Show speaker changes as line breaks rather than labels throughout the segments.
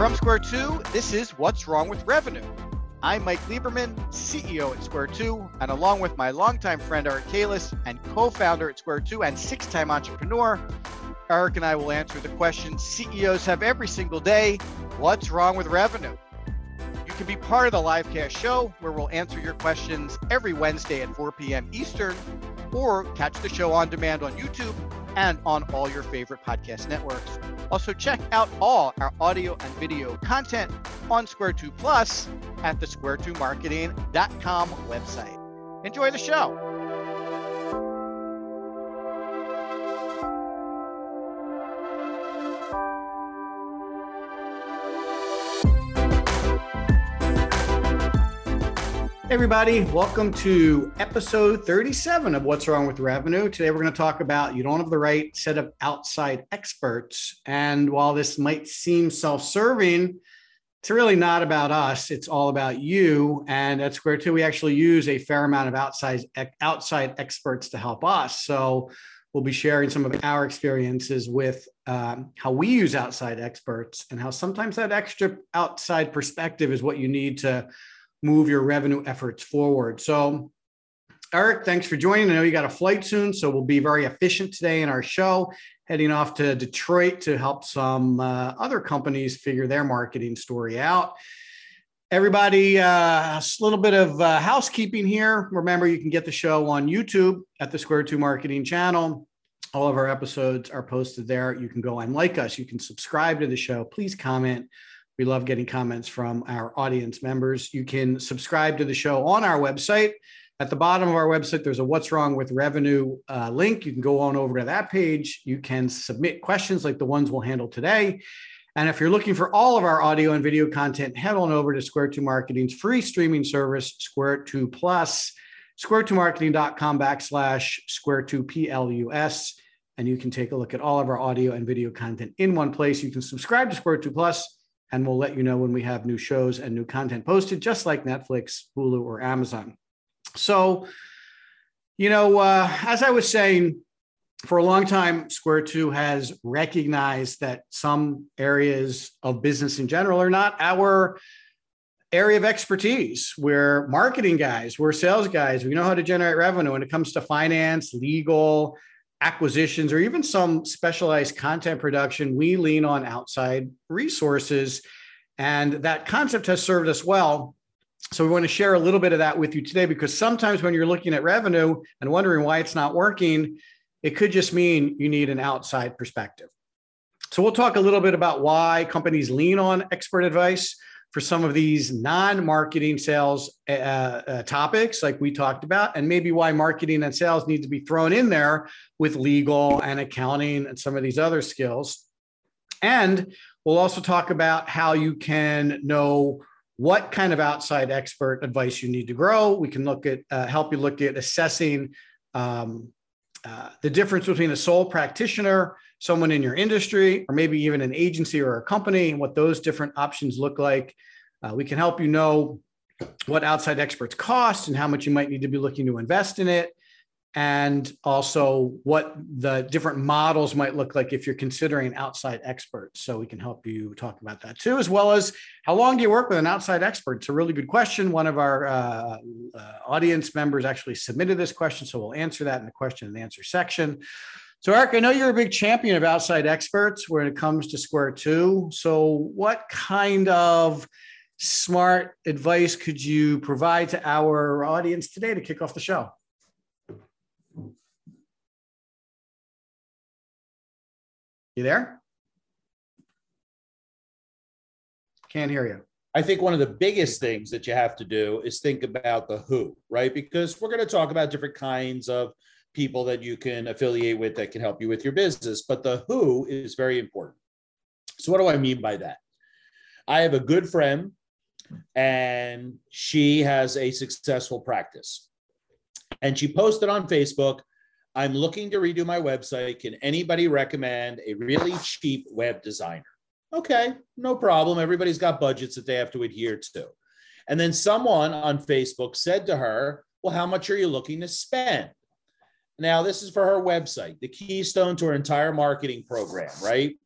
From Square 2, this is What's Wrong with Revenue. I'm Mike Lieberman, CEO at Square 2, and along with my longtime friend Eric Keiles and co founder at Square 2 and six time entrepreneur, Eric and I will answer the question CEOs have every single day What's wrong with revenue? You can be part of the livecast show where we'll answer your questions every Wednesday at 4 p.m. Eastern, or catch the show on demand on YouTube and on all your favorite podcast networks. Also, check out all our audio and video content on Square 2 Plus at the square2marketing.com website. Enjoy the show. Hey everybody, welcome to episode 37 of What's Wrong with Revenue. Today we're going to talk about you don't have the right set of outside experts. And while this might seem self serving, it's really not about us. It's all about you. And at Square 2, we actually use a fair amount of outside, outside experts to help us. So we'll be sharing some of our experiences with um, how we use outside experts and how sometimes that extra outside perspective is what you need to move your revenue efforts forward. So, Eric, thanks for joining. I know you got a flight soon, so we'll be very efficient today in our show, heading off to Detroit to help some uh, other companies figure their marketing story out. Everybody, uh, a little bit of uh, housekeeping here. Remember, you can get the show on YouTube at the Square Two Marketing channel. All of our episodes are posted there. You can go and like us. You can subscribe to the show. Please comment we love getting comments from our audience members. You can subscribe to the show on our website. At the bottom of our website, there's a What's Wrong with Revenue uh, link. You can go on over to that page. You can submit questions like the ones we'll handle today. And if you're looking for all of our audio and video content, head on over to Square 2 Marketing's free streaming service, Square 2 Plus, square2marketing.com backslash Square 2 PLUS. And you can take a look at all of our audio and video content in one place. You can subscribe to Square 2 Plus and we'll let you know when we have new shows and new content posted, just like Netflix, Hulu, or Amazon. So, you know, uh, as I was saying, for a long time, Square 2 has recognized that some areas of business in general are not our area of expertise. We're marketing guys, we're sales guys, we know how to generate revenue when it comes to finance, legal, acquisitions or even some specialized content production, we lean on outside resources. And that concept has served us well. So we want to share a little bit of that with you today because sometimes when you're looking at revenue and wondering why it's not working, it could just mean you need an outside perspective. So we'll talk a little bit about why companies lean on expert advice for some of these non-marketing sales uh, uh, topics like we talked about and maybe why marketing and sales need to be thrown in there with legal and accounting and some of these other skills. And we'll also talk about how you can know what kind of outside expert advice you need to grow. We can look at uh, help you look at assessing um, uh, the difference between a sole practitioner someone in your industry, or maybe even an agency or a company, and what those different options look like. Uh, we can help you know what outside experts cost and how much you might need to be looking to invest in it. And also what the different models might look like if you're considering outside experts. So we can help you talk about that too, as well as how long do you work with an outside expert? It's a really good question. One of our uh, uh, audience members actually submitted this question. So we'll answer that in the question and answer section. So, Eric, I know you're a big champion of outside experts when it comes to Square 2. So, what kind of smart advice could you provide to our audience today to kick off the show? You there? Can't hear you.
I think one of the biggest things that you have to do is think about the who, right? Because we're going to talk about different kinds of people that you can affiliate with that can help you with your business. But the who is very important. So, what do I mean by that? I have a good friend, and she has a successful practice. And she posted on Facebook, I'm looking to redo my website. Can anybody recommend a really cheap web designer? Okay, no problem. Everybody's got budgets that they have to adhere to. And then someone on Facebook said to her, Well, how much are you looking to spend? Now, this is for her website, the keystone to her entire marketing program, right?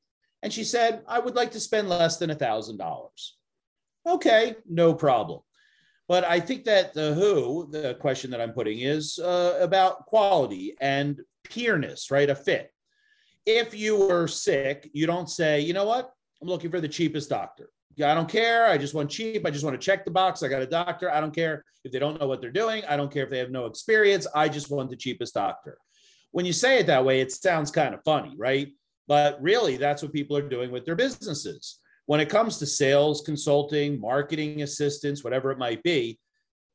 And she said, I would like to spend less than a $1,000. Okay, no problem. But I think that the who, the question that I'm putting is uh, about quality and peerness, right? A fit. If you were sick, you don't say, you know what? I'm looking for the cheapest doctor. I don't care. I just want cheap. I just want to check the box. I got a doctor. I don't care if they don't know what they're doing. I don't care if they have no experience. I just want the cheapest doctor. When you say it that way, it sounds kind of funny, right? But really, that's what people are doing with their businesses. When it comes to sales, consulting, marketing assistance, whatever it might be,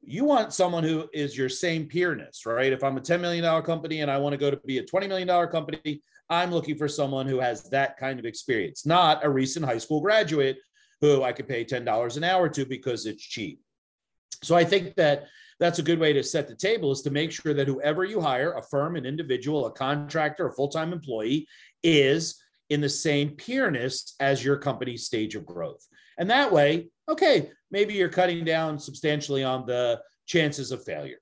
you want someone who is your same peerness, right? If I'm a $10 million company and I want to go to be a $20 million company, I'm looking for someone who has that kind of experience, not a recent high school graduate who I could pay $10 an hour to because it's cheap. So I think that that's a good way to set the table is to make sure that whoever you hire, a firm, an individual, a contractor, a full time employee, is in the same peerness as your company's stage of growth. And that way, okay, maybe you're cutting down substantially on the chances of failure.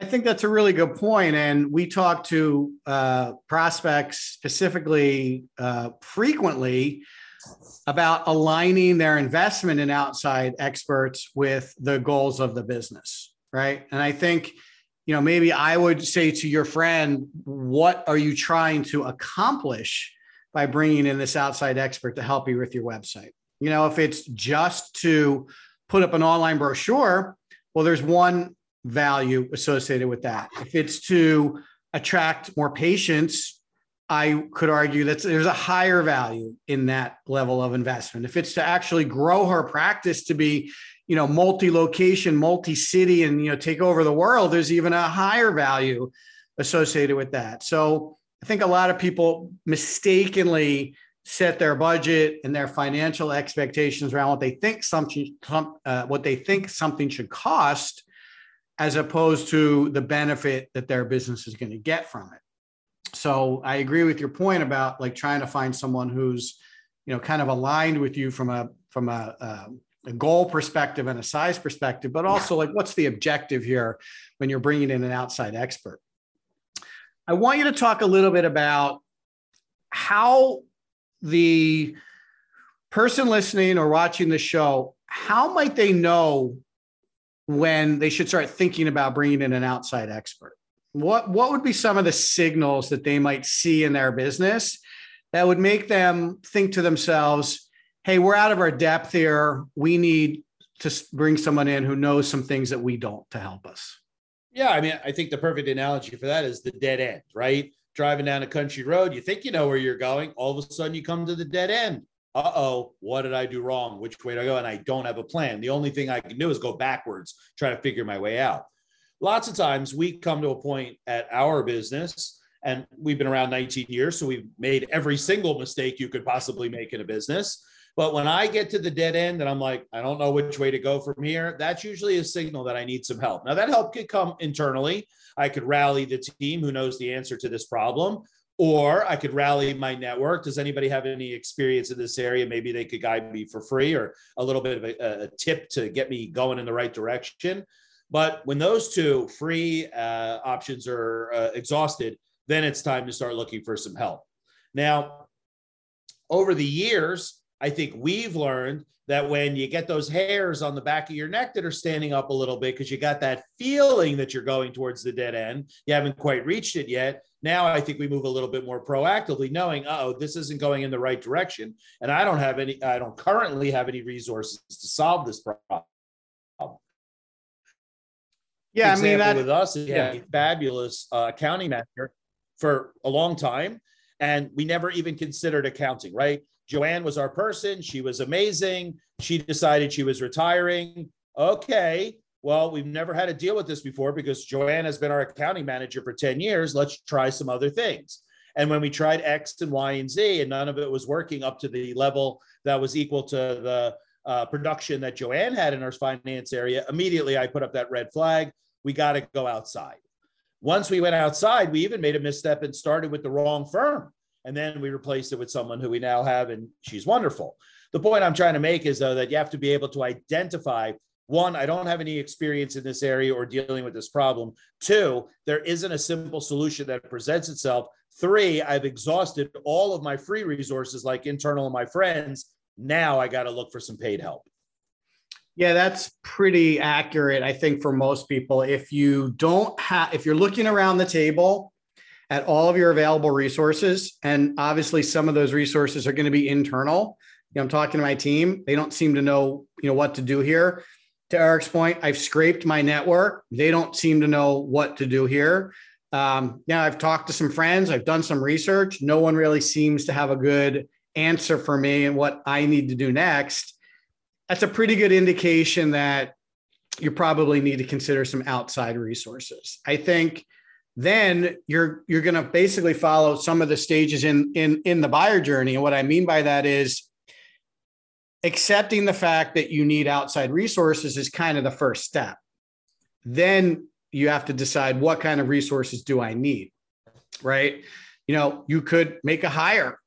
I think that's a really good point. And we talk to uh, prospects specifically uh, frequently about aligning their investment in outside experts with the goals of the business. Right. And I think, you know, maybe I would say to your friend, what are you trying to accomplish by bringing in this outside expert to help you with your website? You know, if it's just to put up an online brochure, well, there's one value associated with that. If it's to attract more patients, I could argue that there's a higher value in that level of investment. If it's to actually grow her practice to be, you know, multi-location, multi-city, and you know, take over the world, there's even a higher value associated with that. So I think a lot of people mistakenly set their budget and their financial expectations around what they think something, uh, what they think something should cost, as opposed to the benefit that their business is going to get from it. So I agree with your point about like trying to find someone who's, you know, kind of aligned with you from a from a, a, a goal perspective and a size perspective, but also like what's the objective here when you're bringing in an outside expert. I want you to talk a little bit about how the person listening or watching the show, how might they know when they should start thinking about bringing in an outside expert? What, what would be some of the signals that they might see in their business that would make them think to themselves, hey, we're out of our depth here. We need to bring someone in who knows some things that we don't to help us?
Yeah, I mean, I think the perfect analogy for that is the dead end, right? Driving down a country road, you think you know where you're going. All of a sudden, you come to the dead end. Uh oh, what did I do wrong? Which way do I go? And I don't have a plan. The only thing I can do is go backwards, try to figure my way out. Lots of times we come to a point at our business, and we've been around 19 years, so we've made every single mistake you could possibly make in a business. But when I get to the dead end and I'm like, I don't know which way to go from here, that's usually a signal that I need some help. Now, that help could come internally. I could rally the team who knows the answer to this problem, or I could rally my network. Does anybody have any experience in this area? Maybe they could guide me for free or a little bit of a, a tip to get me going in the right direction. But when those two free uh, options are uh, exhausted, then it's time to start looking for some help. Now, over the years, I think we've learned that when you get those hairs on the back of your neck that are standing up a little bit because you got that feeling that you're going towards the dead end, you haven't quite reached it yet. Now I think we move a little bit more proactively, knowing, oh, this isn't going in the right direction. And I don't have any, I don't currently have any resources to solve this problem.
Yeah, Example I mean, that,
with us, is yeah. a fabulous uh, accounting manager for a long time. And we never even considered accounting, right? Joanne was our person. She was amazing. She decided she was retiring. Okay. Well, we've never had to deal with this before because Joanne has been our accounting manager for 10 years. Let's try some other things. And when we tried X and Y and Z, and none of it was working up to the level that was equal to the uh, production that Joanne had in our finance area, immediately I put up that red flag. We got to go outside. Once we went outside, we even made a misstep and started with the wrong firm and then we replaced it with someone who we now have, and she's wonderful. The point I'm trying to make is though that you have to be able to identify one, I don't have any experience in this area or dealing with this problem. Two, there isn't a simple solution that presents itself. Three, I've exhausted all of my free resources like internal and my friends. Now I got to look for some paid help.
Yeah, that's pretty accurate. I think for most people, if you don't have, if you're looking around the table at all of your available resources, and obviously some of those resources are going to be internal. You know, I'm talking to my team; they don't seem to know, you know, what to do here. To Eric's point, I've scraped my network; they don't seem to know what to do here. Um, now I've talked to some friends, I've done some research. No one really seems to have a good answer for me and what I need to do next. That's a pretty good indication that you probably need to consider some outside resources. I think then you're you're going to basically follow some of the stages in in in the buyer journey and what I mean by that is accepting the fact that you need outside resources is kind of the first step. Then you have to decide what kind of resources do I need, right? You know, you could make a hire.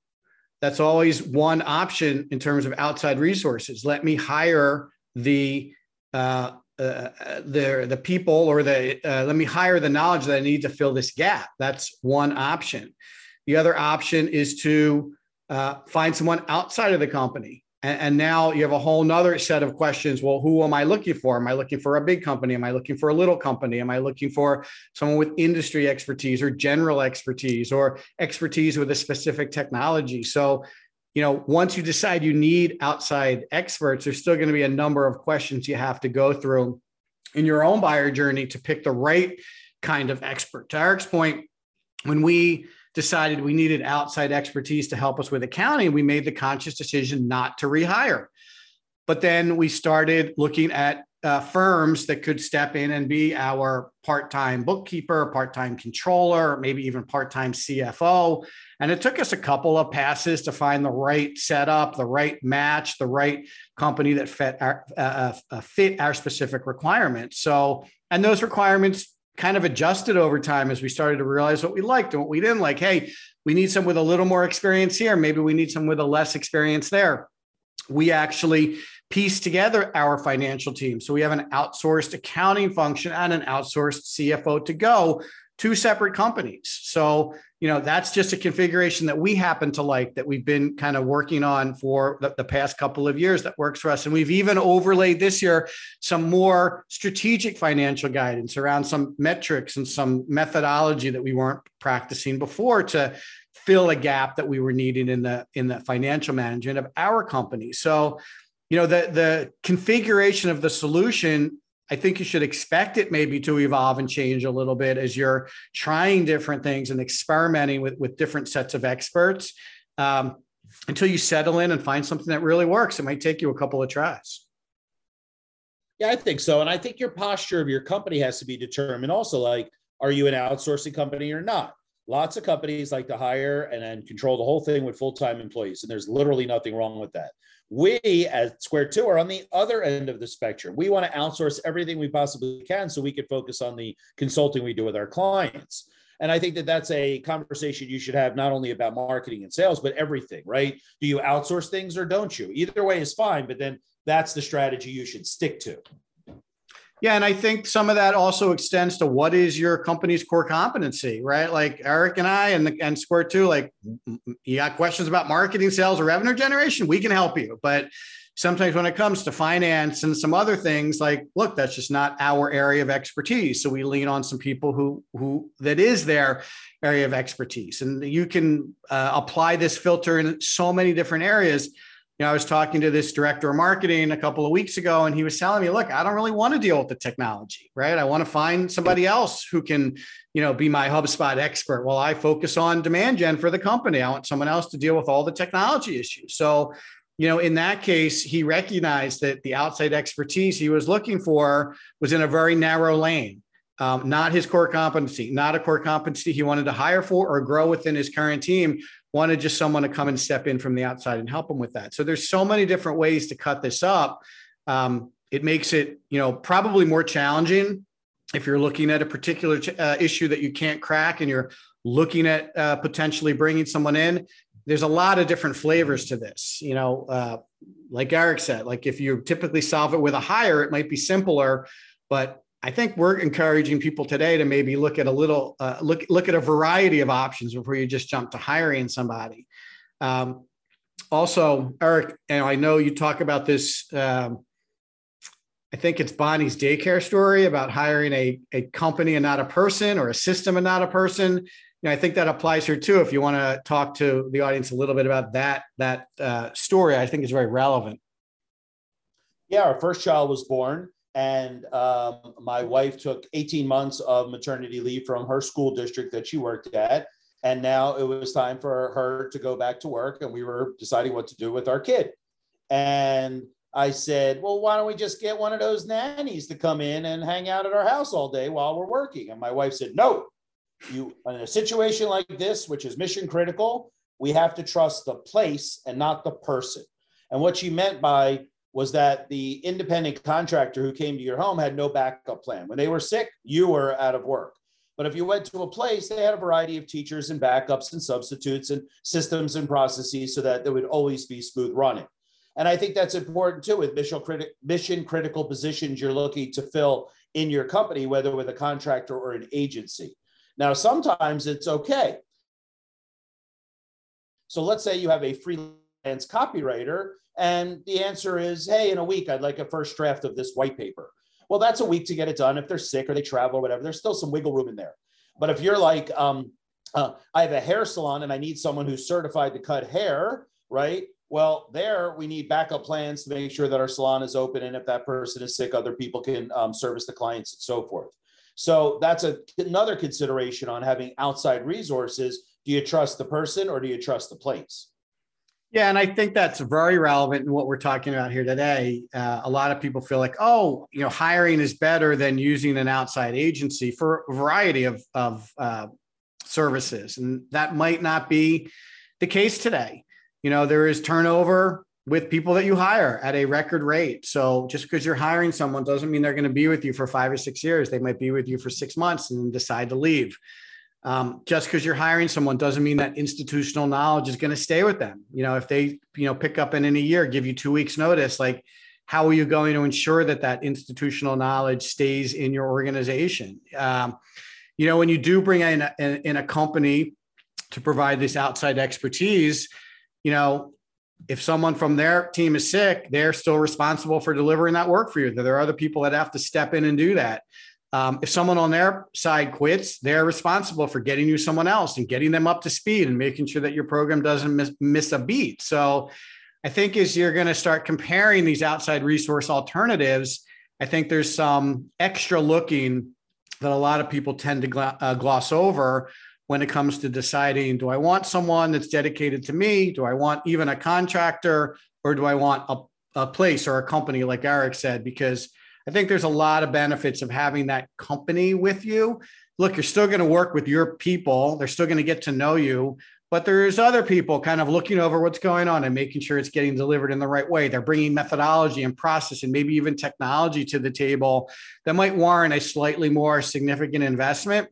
That's always one option in terms of outside resources. Let me hire the uh, uh, the the people or the uh, let me hire the knowledge that I need to fill this gap. That's one option. The other option is to uh, find someone outside of the company and, and, now you have a whole nother set of questions. Well, who am I looking for? Am I looking for a big company? Am I looking for a little company? Am I looking for someone with industry expertise or general expertise or expertise with a specific technology? So, you know, once you decide you need outside experts, there's still going to be a number of questions you have to go through in your own buyer journey to pick the right kind of expert. To Eric's point, when we decided we needed outside expertise to help us with accounting, we made the conscious decision not to rehire. But then we started looking at uh, firms that could step in and be our part-time bookkeeper, part-time controller, maybe even part-time CFO. And it took us a couple of passes to find the right setup, the right match, the right company that fit our uh, uh, uh fit our specific requirements. So, and those requirements kind of adjusted over time as we started to realize what we liked and what we didn't like. Hey, we need some with a little more experience here. Maybe we need some with a less experience there. We actually piece together our financial team. So we have an outsourced accounting function and an outsourced CFO to go, two separate companies. So you know that's just a configuration that we happen to like that we've been kind of working on for the, the, past couple of years that works for us and we've even overlaid this year some more strategic financial guidance around some metrics and some methodology that we weren't practicing before to fill a gap that we were needing in the in the financial management of our company so you know the the configuration of the solution I think you should expect it maybe to evolve and change a little bit as you're trying different things and experimenting with, with different sets of experts um, until you settle in and find something that really works. It might take you a couple of tries.
Yeah, I think so. And I think your posture of your company has to be determined also like, are you an outsourcing company or not? Lots of companies like to hire and then control the whole thing with full time employees. And there's literally nothing wrong with that. We at Square Two are on the other end of the spectrum. We want to outsource everything we possibly can so we can focus on the consulting we do with our clients. And I think that that's a conversation you should have not only about marketing and sales, but everything, right? Do you outsource things or don't you? Either way is fine, but then that's the strategy you should stick to.
Yeah, and I think some of that also extends to what is your company's core competency, right? Like Eric and I and the, and Square Two, like you got questions about marketing, sales, or revenue generation, we can help you. But sometimes when it comes to finance and some other things, like look, that's just not our area of expertise. So we lean on some people who who that is their area of expertise, and you can uh, apply this filter in so many different areas know, I was talking to this director of marketing a couple of weeks ago, and he was telling me, look, I don't really want to deal with the technology, right? I want to find somebody else who can, you know, be my HubSpot expert while I focus on demand gen for the company. I want someone else to deal with all the technology issues. So, you know, in that case, he recognized that the outside expertise he was looking for was in a very narrow lane. Um, not his core competency, not a core competency he wanted to hire for or grow within his current team, wanted just someone to come and step in from the outside and help them with that. So there's so many different ways to cut this up. Um, it makes it, you know, probably more challenging if you're looking at a particular uh, issue that you can't crack and you're looking at uh, potentially bringing someone in. There's a lot of different flavors to this. You know, uh, like Eric said, like if you typically solve it with a hire, it might be simpler, but I think we're encouraging people today to maybe look at a little uh, look look at a variety of options before you just jump to hiring somebody. Um, also, Eric, and I know you talk about this. Um, I think it's Bonnie's daycare story about hiring a, a company and not a person, or a system and not a person. You know, I think that applies here too. If you want to talk to the audience a little bit about that that uh, story, I think is very relevant.
Yeah, our first child was born and um, my wife took 18 months of maternity leave from her school district that she worked at. And now it was time for her to go back to work, and we were deciding what to do with our kid. And I said, Well, why don't we just get one of those nannies to come in and hang out at our house all day while we're working? And my wife said, No, you in a situation like this, which is mission critical, we have to trust the place and not the person. And what she meant by was that the independent contractor who came to your home had no backup plan. When they were sick, you were out of work. But if you went to a place, they had a variety of teachers and backups and substitutes and systems and processes so that there would always be smooth running. And I think that's important too with mission, criti- mission critical positions you're looking to fill in your company, whether with a contractor or an agency. Now, sometimes it's okay. So let's say you have a freelance copywriter and the answer is, hey, in a week, I'd like a first draft of this white paper. Well, that's a week to get it done. If they're sick or they travel or whatever, there's still some wiggle room in there. But if you're like, um, uh, I have a hair salon and I need someone who's certified to cut hair, right? Well, there we need backup plans to make sure that our salon is open. And if that person is sick, other people can um, service the clients and so forth. So that's a, another consideration on having outside resources. Do you trust the person or do you trust the place?
Yeah, and I think that's very relevant in what we're talking about here today. Uh, a lot of people feel like, oh, you know, hiring is better than using an outside agency for a variety of of uh, services, and that might not be the case today. You know, there is turnover with people that you hire at a record rate. So just because you're hiring someone doesn't mean they're going to be with you for five or six years. They might be with you for six months and decide to leave. Um, just because you're hiring someone doesn't mean that institutional knowledge is going to stay with them. You know, if they, you know, pick up in, in a year, give you two weeks notice, like how are you going to ensure that that institutional knowledge stays in your organization? Um, you know, when you do bring in a, in a company to provide this outside expertise, you know, if someone from their team is sick, they're still responsible for delivering that work for you. There are other people that have to step in and do that. Um, if someone on their side quits, they're responsible for getting you someone else and getting them up to speed and making sure that your program doesn't miss, miss a beat. So I think as you're going to start comparing these outside resource alternatives, I think there's some extra looking that a lot of people tend to uh, gloss over when it comes to deciding do I want someone that's dedicated to me? Do I want even a contractor or do I want a, a place or a company, like Eric said? Because I think there's a lot of benefits of having that company with you. Look, you're still going to work with your people, they're still going to get to know you, but there's other people kind of looking over what's going on and making sure it's getting delivered in the right way. They're bringing methodology and process and maybe even technology to the table that might warrant a slightly more significant investment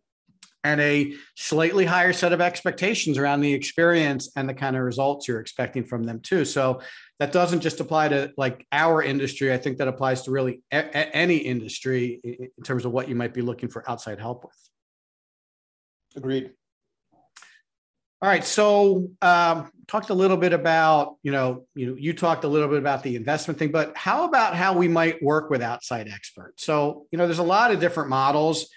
and a slightly higher set of expectations around the experience and the kind of results you're expecting from them too. So that doesn't just apply to like our industry. I think that applies to really a- a- any industry in terms of what you might be looking for outside help with.
Agreed.
All right. So um, talked a little bit about, you know, you know, you talked a little bit about the investment thing, but how about how we might work with outside experts? So, you know, there's a lot of different models.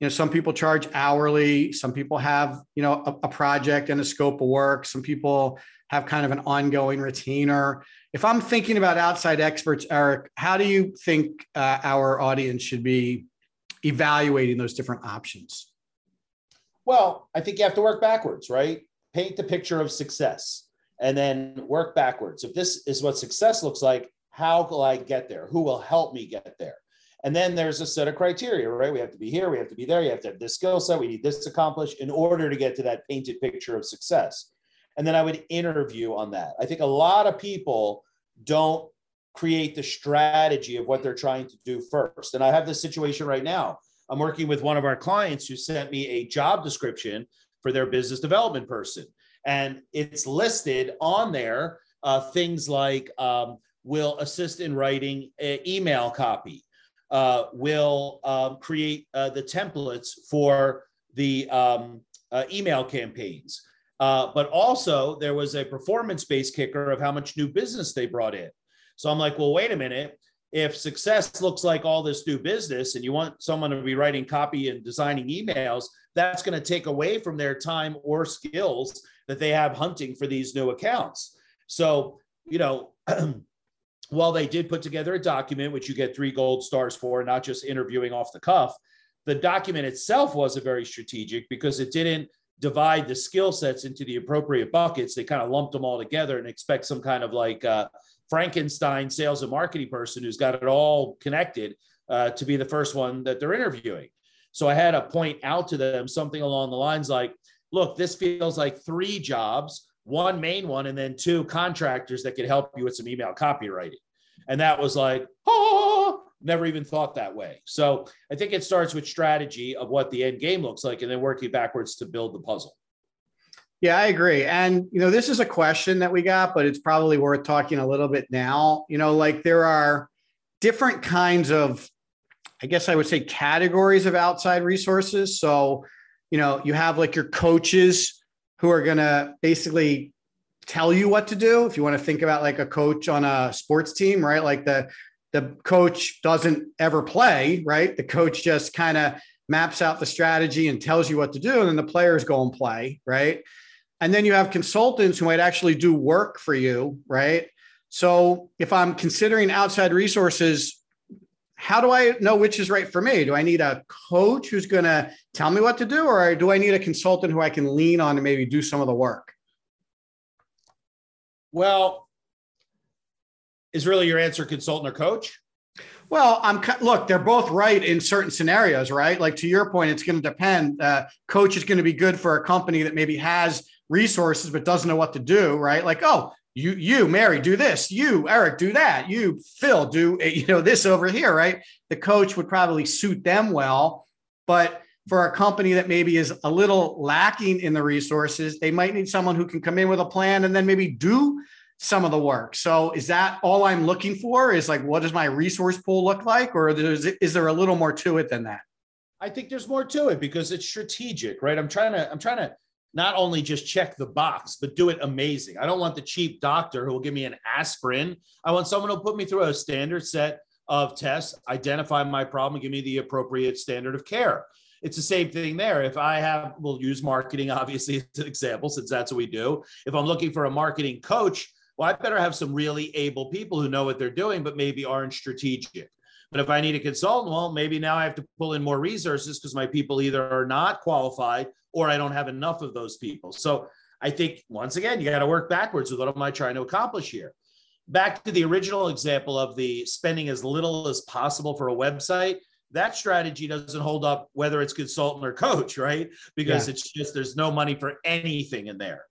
You know, some people charge hourly, some people have, you know, a, a project and a scope of work. Some people have kind of an ongoing retainer. If I'm thinking about outside experts, Eric, how do you think uh, our audience should be evaluating those different options?
Well, I think you have to work backwards, right? Paint the picture of success and then work backwards. If this is what success looks like, how will I get there? Who will help me get there? And then there's a set of criteria, right? We have to be here, we have to be there, you have to have this skill set, we need this accomplished in order to get to that painted picture of success and then I would interview on that. I think a lot of people don't create the strategy of what they're trying to do first. And I have this situation right now. I'm working with one of our clients who sent me a job description for their business development person. And it's listed on there uh, things like um, will assist in writing email copy, uh, will um, create uh, the templates for the um, uh, email campaigns. Uh, but also, there was a performance based kicker of how much new business they brought in. So I'm like, well, wait a minute. If success looks like all this new business and you want someone to be writing copy and designing emails, that's going to take away from their time or skills that they have hunting for these new accounts. So, you know, while they did put together a document, which you get three gold stars for, not just interviewing off the cuff, the document itself wasn't very strategic because it didn't divide the skill sets into the appropriate buckets. They kind of lumped them all together and expect some kind of like uh, Frankenstein sales and marketing person who's got it all connected uh, to be the first one that they're interviewing. So I had to point out to them something along the lines like, look, this feels like three jobs, one main one, and then two contractors that could help you with some email copywriting. And that was like, oh, never even thought that way. So I think it starts with strategy of what the end game looks like and then working backwards to build the puzzle.
Yeah, I agree. And, you know, this is a question that we got, but it's probably worth talking a little bit now. You know, like there are different kinds of, I guess I would say categories of outside resources. So, you know, you have like your coaches who are going to basically tell you what to do. If you want to think about like a coach on a sports team, right? Like the the coach doesn't ever play, right? The coach just kind of maps out the strategy and tells you what to do, and then the players go and play, right? And then you have consultants who might actually do work for you, right? So if I'm considering outside resources, how do I know which is right for me? Do I need a coach who's going to tell me what to do, or do I need a consultant who I can lean on to maybe do some of the work?
Well, is really your answer consultant or coach?
Well, I'm look. They're both right in certain scenarios, right? Like to your point, it's going to depend. Uh, coach is going to be good for a company that maybe has resources but doesn't know what to do, right? Like, oh, you, you, Mary, do this. You, Eric, do that. You, Phil, do you know this over here, right? The coach would probably suit them well, but for a company that maybe is a little lacking in the resources, they might need someone who can come in with a plan and then maybe do some of the work. So is that all I'm looking for? Is like, what does my resource pool look like? Or is, is there a little more to it than that?
I think there's more to it because it's strategic, right? I'm trying to, I'm trying to not only just check the box, but do it amazing. I don't want the cheap doctor who will give me an aspirin. I want someone who'll put me through a standard set of tests, identify my problem, give me the appropriate standard of care. It's the same thing there. If I have, we'll use marketing obviously as an example, since that's what we do. If I'm looking for a marketing coach, well, I better have some really able people who know what they're doing, but maybe aren't strategic. But if I need a consultant, well, maybe now I have to pull in more resources because my people either are not qualified or I don't have enough of those people. So I think once again, you got to work backwards with what am I trying to accomplish here? Back to the original example of the spending as little as possible for a website. That strategy doesn't hold up whether it's consultant or coach, right? Because yeah. it's just there's no money for anything in there.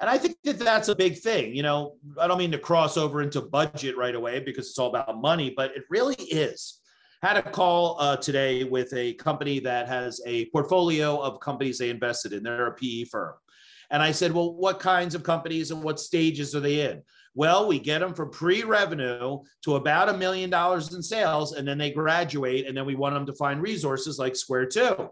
And I think that that's a big thing. You know, I don't mean to cross over into budget right away because it's all about money, but it really is. Had a call uh, today with a company that has a portfolio of companies they invested in. They're a PE firm. And I said, well, what kinds of companies and what stages are they in? Well, we get them from pre revenue to about a million dollars in sales, and then they graduate, and then we want them to find resources like Square 2.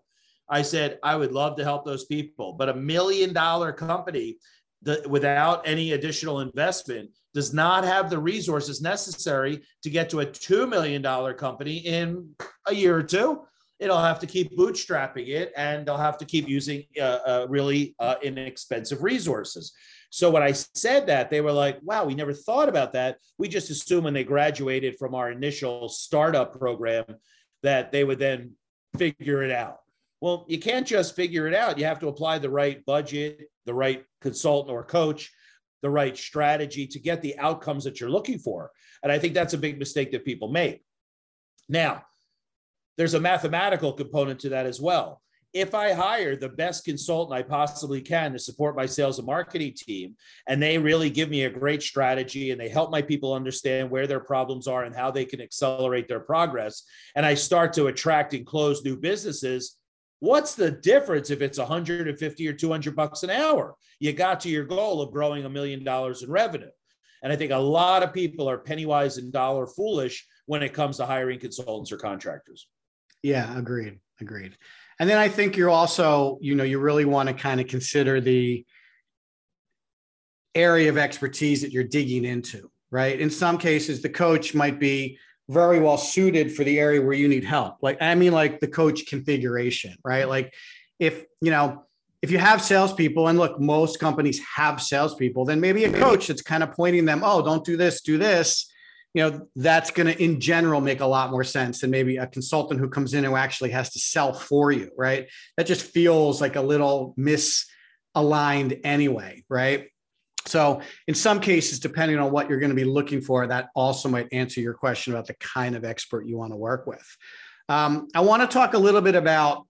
I said, I would love to help those people, but a million dollar company the, without any additional investment does not have the resources necessary to get to a $2 million company in a year or two. It'll have to keep bootstrapping it and they'll have to keep using uh, uh, really uh, inexpensive resources. So when I said that, they were like, wow, we never thought about that. We just assumed when they graduated from our initial startup program that they would then figure it out. Well, you can't just figure it out. You have to apply the right budget, the right consultant or coach, the right strategy to get the outcomes that you're looking for. And I think that's a big mistake that people make. Now, there's a mathematical component to that as well. If I hire the best consultant I possibly can to support my sales and marketing team, and they really give me a great strategy and they help my people understand where their problems are and how they can accelerate their progress, and I start to attract and close new businesses, What's the difference if it's 150 or 200 bucks an hour? You got to your goal of growing a million dollars in revenue. And I think a lot of people are penny wise and dollar foolish when it comes to hiring consultants or contractors.
Yeah, agreed. Agreed. And then I think you're also, you know, you really want to kind of consider the area of expertise that you're digging into, right? In some cases, the coach might be very well suited for the area where you need help. Like, I mean, like the coach configuration, right? Like, if, you know, if you have salespeople, and look, most companies have salespeople, then maybe a coach that's kind of pointing them, oh, don't do this, do this. You know, that's going to, in general, make a lot more sense than maybe a consultant who comes in who actually has to sell for you, right? That just feels like a little misaligned anyway, right? So, in some cases, depending on what you're going to be looking for, that also might answer your question about the kind of expert you want to work with. Um, I want to talk a little bit about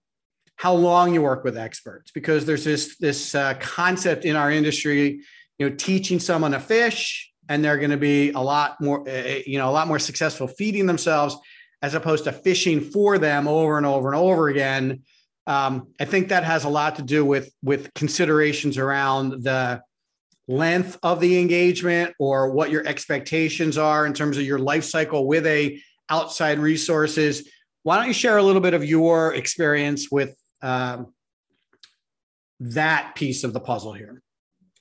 how long you work with experts because there's this this uh, concept in our industry you know teaching someone to fish and they're going to be a lot more uh, you know a lot more successful feeding themselves as opposed to fishing for them over and over and over again um, i think that has a lot to do with with considerations around the length of the engagement or what your expectations are in terms of your life cycle with a outside resources why don't you share a little bit of your experience with um, that piece of the puzzle here.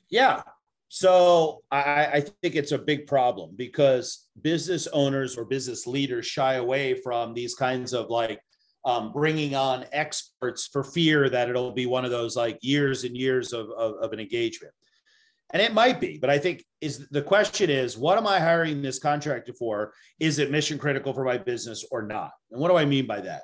Yeah. So I, I, think it's a big problem because business owners or business leaders shy away from these kinds of like um, bringing on experts for fear that it'll be one of those like years and years of, of, of an engagement. And it might be, but I think is the question is, what am I hiring this contractor for? Is it mission critical for my business or not? And what do I mean by that?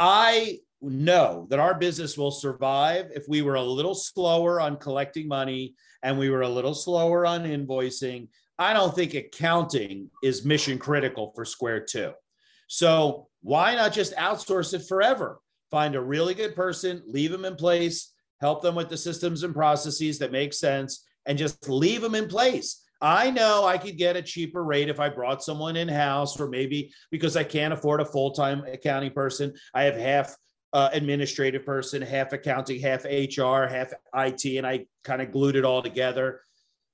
I know that our business will survive if we were a little slower on collecting money and we were a little slower on invoicing. I don't think accounting is mission critical for Square 2. So why not just outsource it forever? Find a really good person, leave them in place, help them with the systems and processes that make sense, and just leave them in place. I know I could get a cheaper rate if I brought someone in house, or maybe because I can't afford a full time accounting person, I have half uh, administrative person, half accounting, half HR, half IT, and I kind of glued it all together.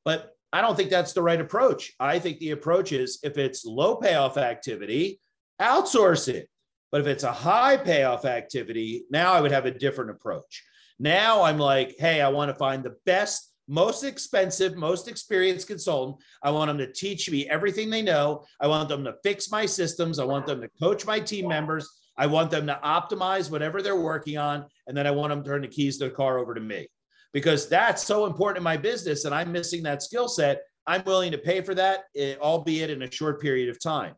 But I don't think that's the right approach. I think the approach is if it's low payoff activity, outsource it. But if it's a high payoff activity, now I would have a different approach. Now I'm like, hey, I want to find the best, most expensive, most experienced consultant. I want them to teach me everything they know. I want them to fix my systems. I want them to coach my team members. I want them to optimize whatever they're working on. And then I want them to turn the keys to the car over to me because that's so important in my business. And I'm missing that skill set. I'm willing to pay for that, eh, albeit in a short period of time.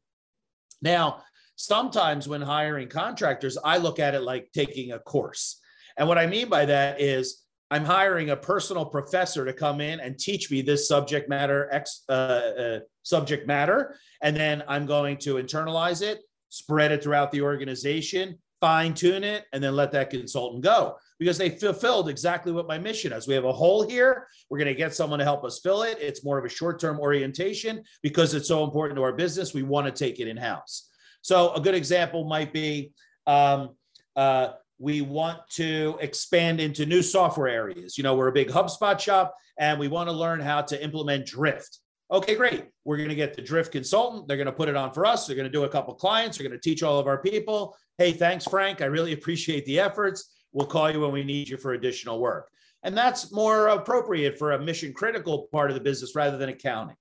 Now, sometimes when hiring contractors, I look at it like taking a course. And what I mean by that is I'm hiring a personal professor to come in and teach me this subject matter, ex, uh, uh, subject matter, and then I'm going to internalize it spread it throughout the organization, fine tune it, and then let that consultant go because they fulfilled exactly what my mission is. We have a hole here. We're going to get someone to help us fill it. It's more of a short term orientation because it's so important to our business. We want to take it in house. So, a good example might be um, uh, we want to expand into new software areas. You know, we're a big HubSpot shop and we want to learn how to implement Drift. Okay, great. We're going to get the Drift consultant. They're going to put it on for us. They're going to do a couple clients. They're going to teach all of our people. Hey, thanks, Frank. I really appreciate the efforts. We'll call you when we need you for additional work. And that's more appropriate for a mission critical part of the business rather than accounting.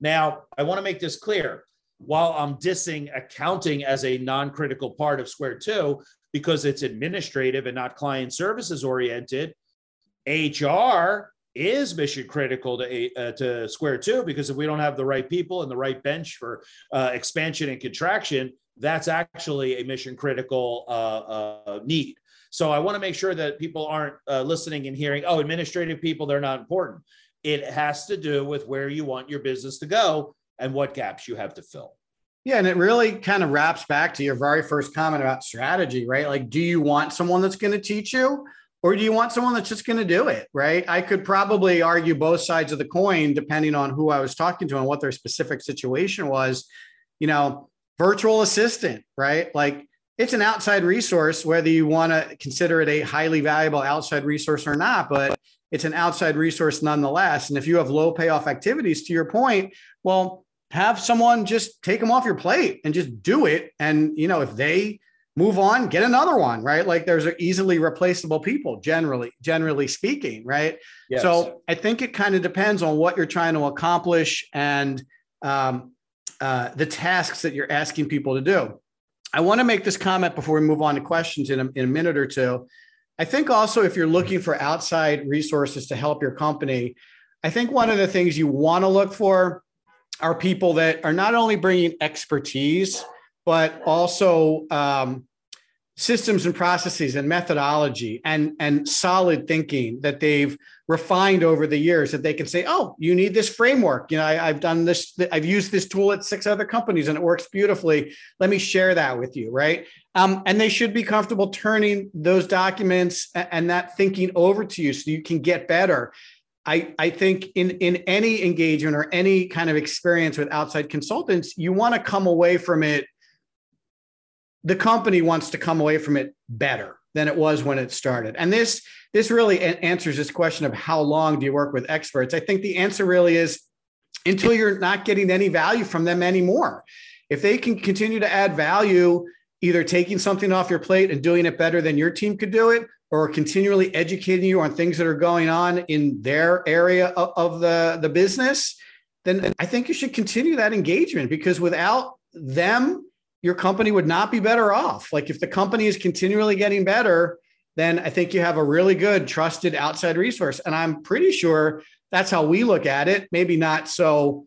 Now, I want to make this clear. While I'm dissing accounting as a non critical part of Square 2, because it's administrative and not client services oriented, HR is mission critical to uh, to Square Two because if we don't have the right people and the right bench for uh, expansion and contraction, that's actually a mission critical uh, uh need. So I want to make sure that people aren't uh, listening and hearing, oh, administrative people they're not important. It has to do with where you want your business to go and what gaps you have to fill.
Yeah, and it really kind of wraps back to your very first comment about strategy, right? Like, do you want someone that's going to teach you? or do you want someone that's just going to do it right i could probably argue both sides of the coin depending on who i was talking to and what their specific situation was you know virtual assistant right like it's an outside resource whether you want to consider it a highly valuable outside resource or not but it's an outside resource nonetheless. And if you have low payoff activities, to your point, well, have someone just take them off your plate and just do it. And you know, if they move on, get another one, right? Like there's easily replaceable people, generally, generally speaking, right? Yes. So I think it kind of depends on what you're trying to accomplish and um, uh, the tasks that you're asking people to do. I want to make this comment before we move on to questions in a, in a minute or two. I think also if you're looking for outside resources to help your company, I think one of the things you want to look for are people that are not only bringing expertise, but also um, systems and processes and methodology and, and solid thinking that they've refined over the years that they can say, oh, you need this framework. You know, I, have done this, I've used this tool at six other companies and it works beautifully. Let me share that with you, right? Um, and they should be comfortable turning those documents and that thinking over to you so you can get better. I, I think in, in any engagement or any kind of experience with outside consultants, you want to come away from it the company wants to come away from it better than it was when it started. And this this really answers this question of how long do you work with experts? I think the answer really is until you're not getting any value from them anymore. If they can continue to add value, either taking something off your plate and doing it better than your team could do it, or continually educating you on things that are going on in their area of, the, the business, then I think you should continue that engagement because without them your company would not be better off. Like if the company is continually getting better, then I think you have a really good trusted outside resource. And I'm pretty sure that's how we look at it. Maybe not so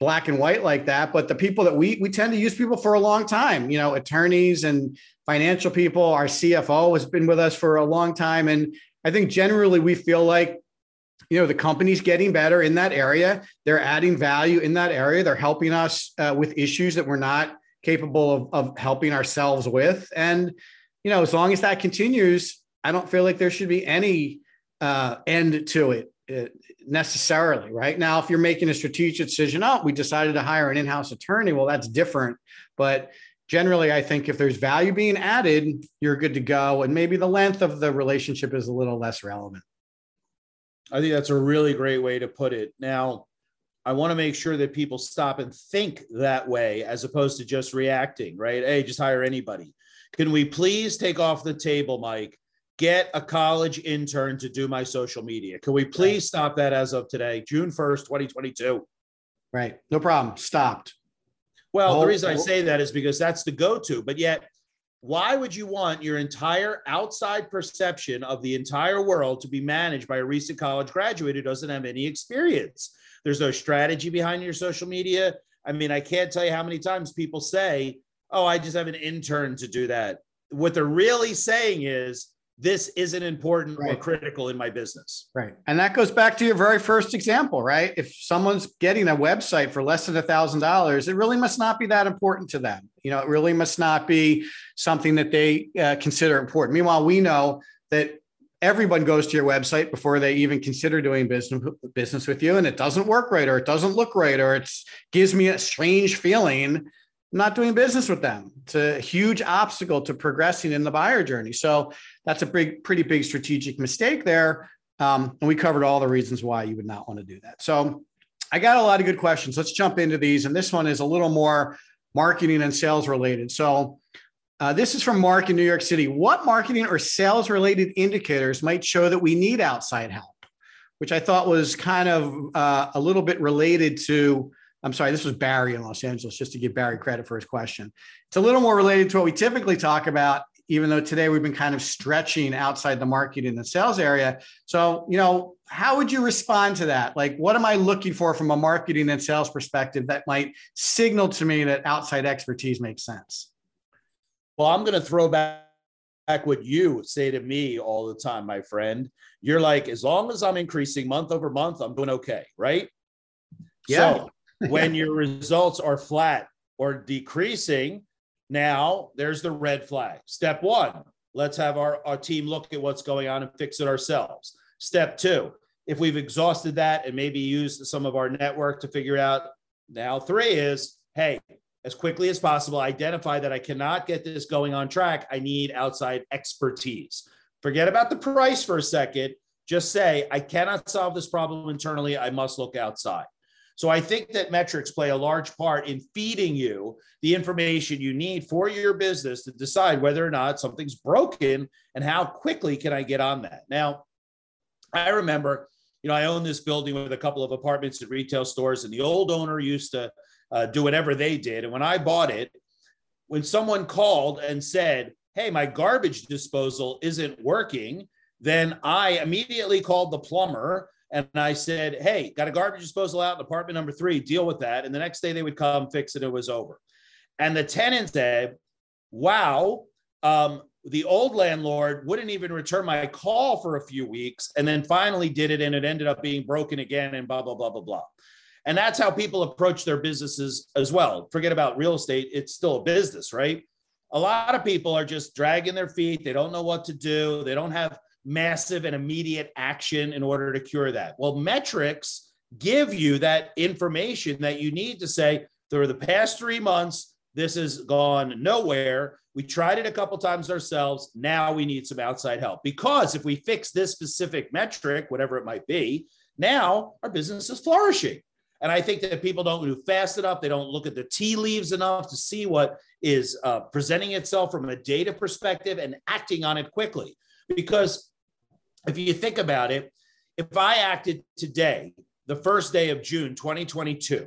black and white like that, but the people that we we tend to use people for a long time, you know, attorneys and financial people. Our CFO has been with us for a long time. And I think generally we feel like you know the company's getting better in that area they're adding value in that area they're helping us uh, with issues that we're not capable of, of helping ourselves with. And, you know, as long as that continues, I don't feel like there should be any uh, end to it uh, necessarily. Right now, if you're making a strategic decision, oh, we decided to hire an in house attorney, well, that's different. But generally, I think if there's value being added, you're good to go. And maybe the length of the relationship is a little less relevant.
I think that's a really great way to put it. Now, I want to make sure that people stop and think that way as opposed to just reacting, right? Hey, just hire anybody. Can we please take off the table, Mike? Get a college intern to do my social media. Can we please right. stop that as of today, June 1st, 2022?
Right. No problem. Stopped.
Well, oh, the reason oh. I say that is because that's the go to, but yet, why would you want your entire outside perception of the entire world to be managed by a recent college graduate who doesn't have any experience? There's no strategy behind your social media. I mean, I can't tell you how many times people say, Oh, I just have an intern to do that. What they're really saying is, this isn't important right. or critical in my business.
Right. And that goes back to your very first example, right? If someone's getting a website for less than a thousand dollars, it really must not be that important to them. You know, it really must not be something that they uh, consider important. Meanwhile, we know that everyone goes to your website before they even consider doing business business with you and it doesn't work right or it doesn't look right or it gives me a strange feeling not doing business with them it's a huge obstacle to progressing in the buyer journey so that's a big pretty big strategic mistake there um, and we covered all the reasons why you would not want to do that so i got a lot of good questions let's jump into these and this one is a little more marketing and sales related so uh, this is from Mark in New York City. What marketing or sales related indicators might show that we need outside help? Which I thought was kind of uh, a little bit related to. I'm sorry, this was Barry in Los Angeles, just to give Barry credit for his question. It's a little more related to what we typically talk about, even though today we've been kind of stretching outside the marketing and sales area. So, you know, how would you respond to that? Like, what am I looking for from a marketing and sales perspective that might signal to me that outside expertise makes sense?
Well, I'm going to throw back, back what you say to me all the time, my friend. You're like, as long as I'm increasing month over month, I'm doing okay, right? Yeah. So when your results are flat or decreasing, now there's the red flag. Step one, let's have our, our team look at what's going on and fix it ourselves. Step two, if we've exhausted that and maybe used some of our network to figure out, now three is, hey, as quickly as possible, identify that I cannot get this going on track. I need outside expertise. Forget about the price for a second. Just say, I cannot solve this problem internally. I must look outside. So I think that metrics play a large part in feeding you the information you need for your business to decide whether or not something's broken and how quickly can I get on that. Now, I remember, you know, I own this building with a couple of apartments and retail stores, and the old owner used to uh, do whatever they did. And when I bought it, when someone called and said, Hey, my garbage disposal isn't working, then I immediately called the plumber and I said, Hey, got a garbage disposal out in apartment number three, deal with that. And the next day they would come fix it, it was over. And the tenant said, Wow, um, the old landlord wouldn't even return my call for a few weeks and then finally did it and it ended up being broken again and blah blah blah blah blah. And that's how people approach their businesses as well. Forget about real estate it's still a business right? A lot of people are just dragging their feet. They don't know what to do. They don't have massive and immediate action in order to cure that well metrics give you that information that you need to say through the past three months this has gone nowhere we tried it a couple times ourselves. Now we need some outside help because if we fix this specific metric, whatever it might be, now our business is flourishing. And I think that people don't move fast enough. They don't look at the tea leaves enough to see what is uh, presenting itself from a data perspective and acting on it quickly. Because if you think about it, if I acted today, the first day of June 2022,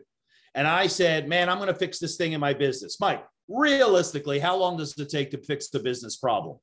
and I said, man, I'm going to fix this thing in my business, Mike, realistically, how long does it take to fix the business problem?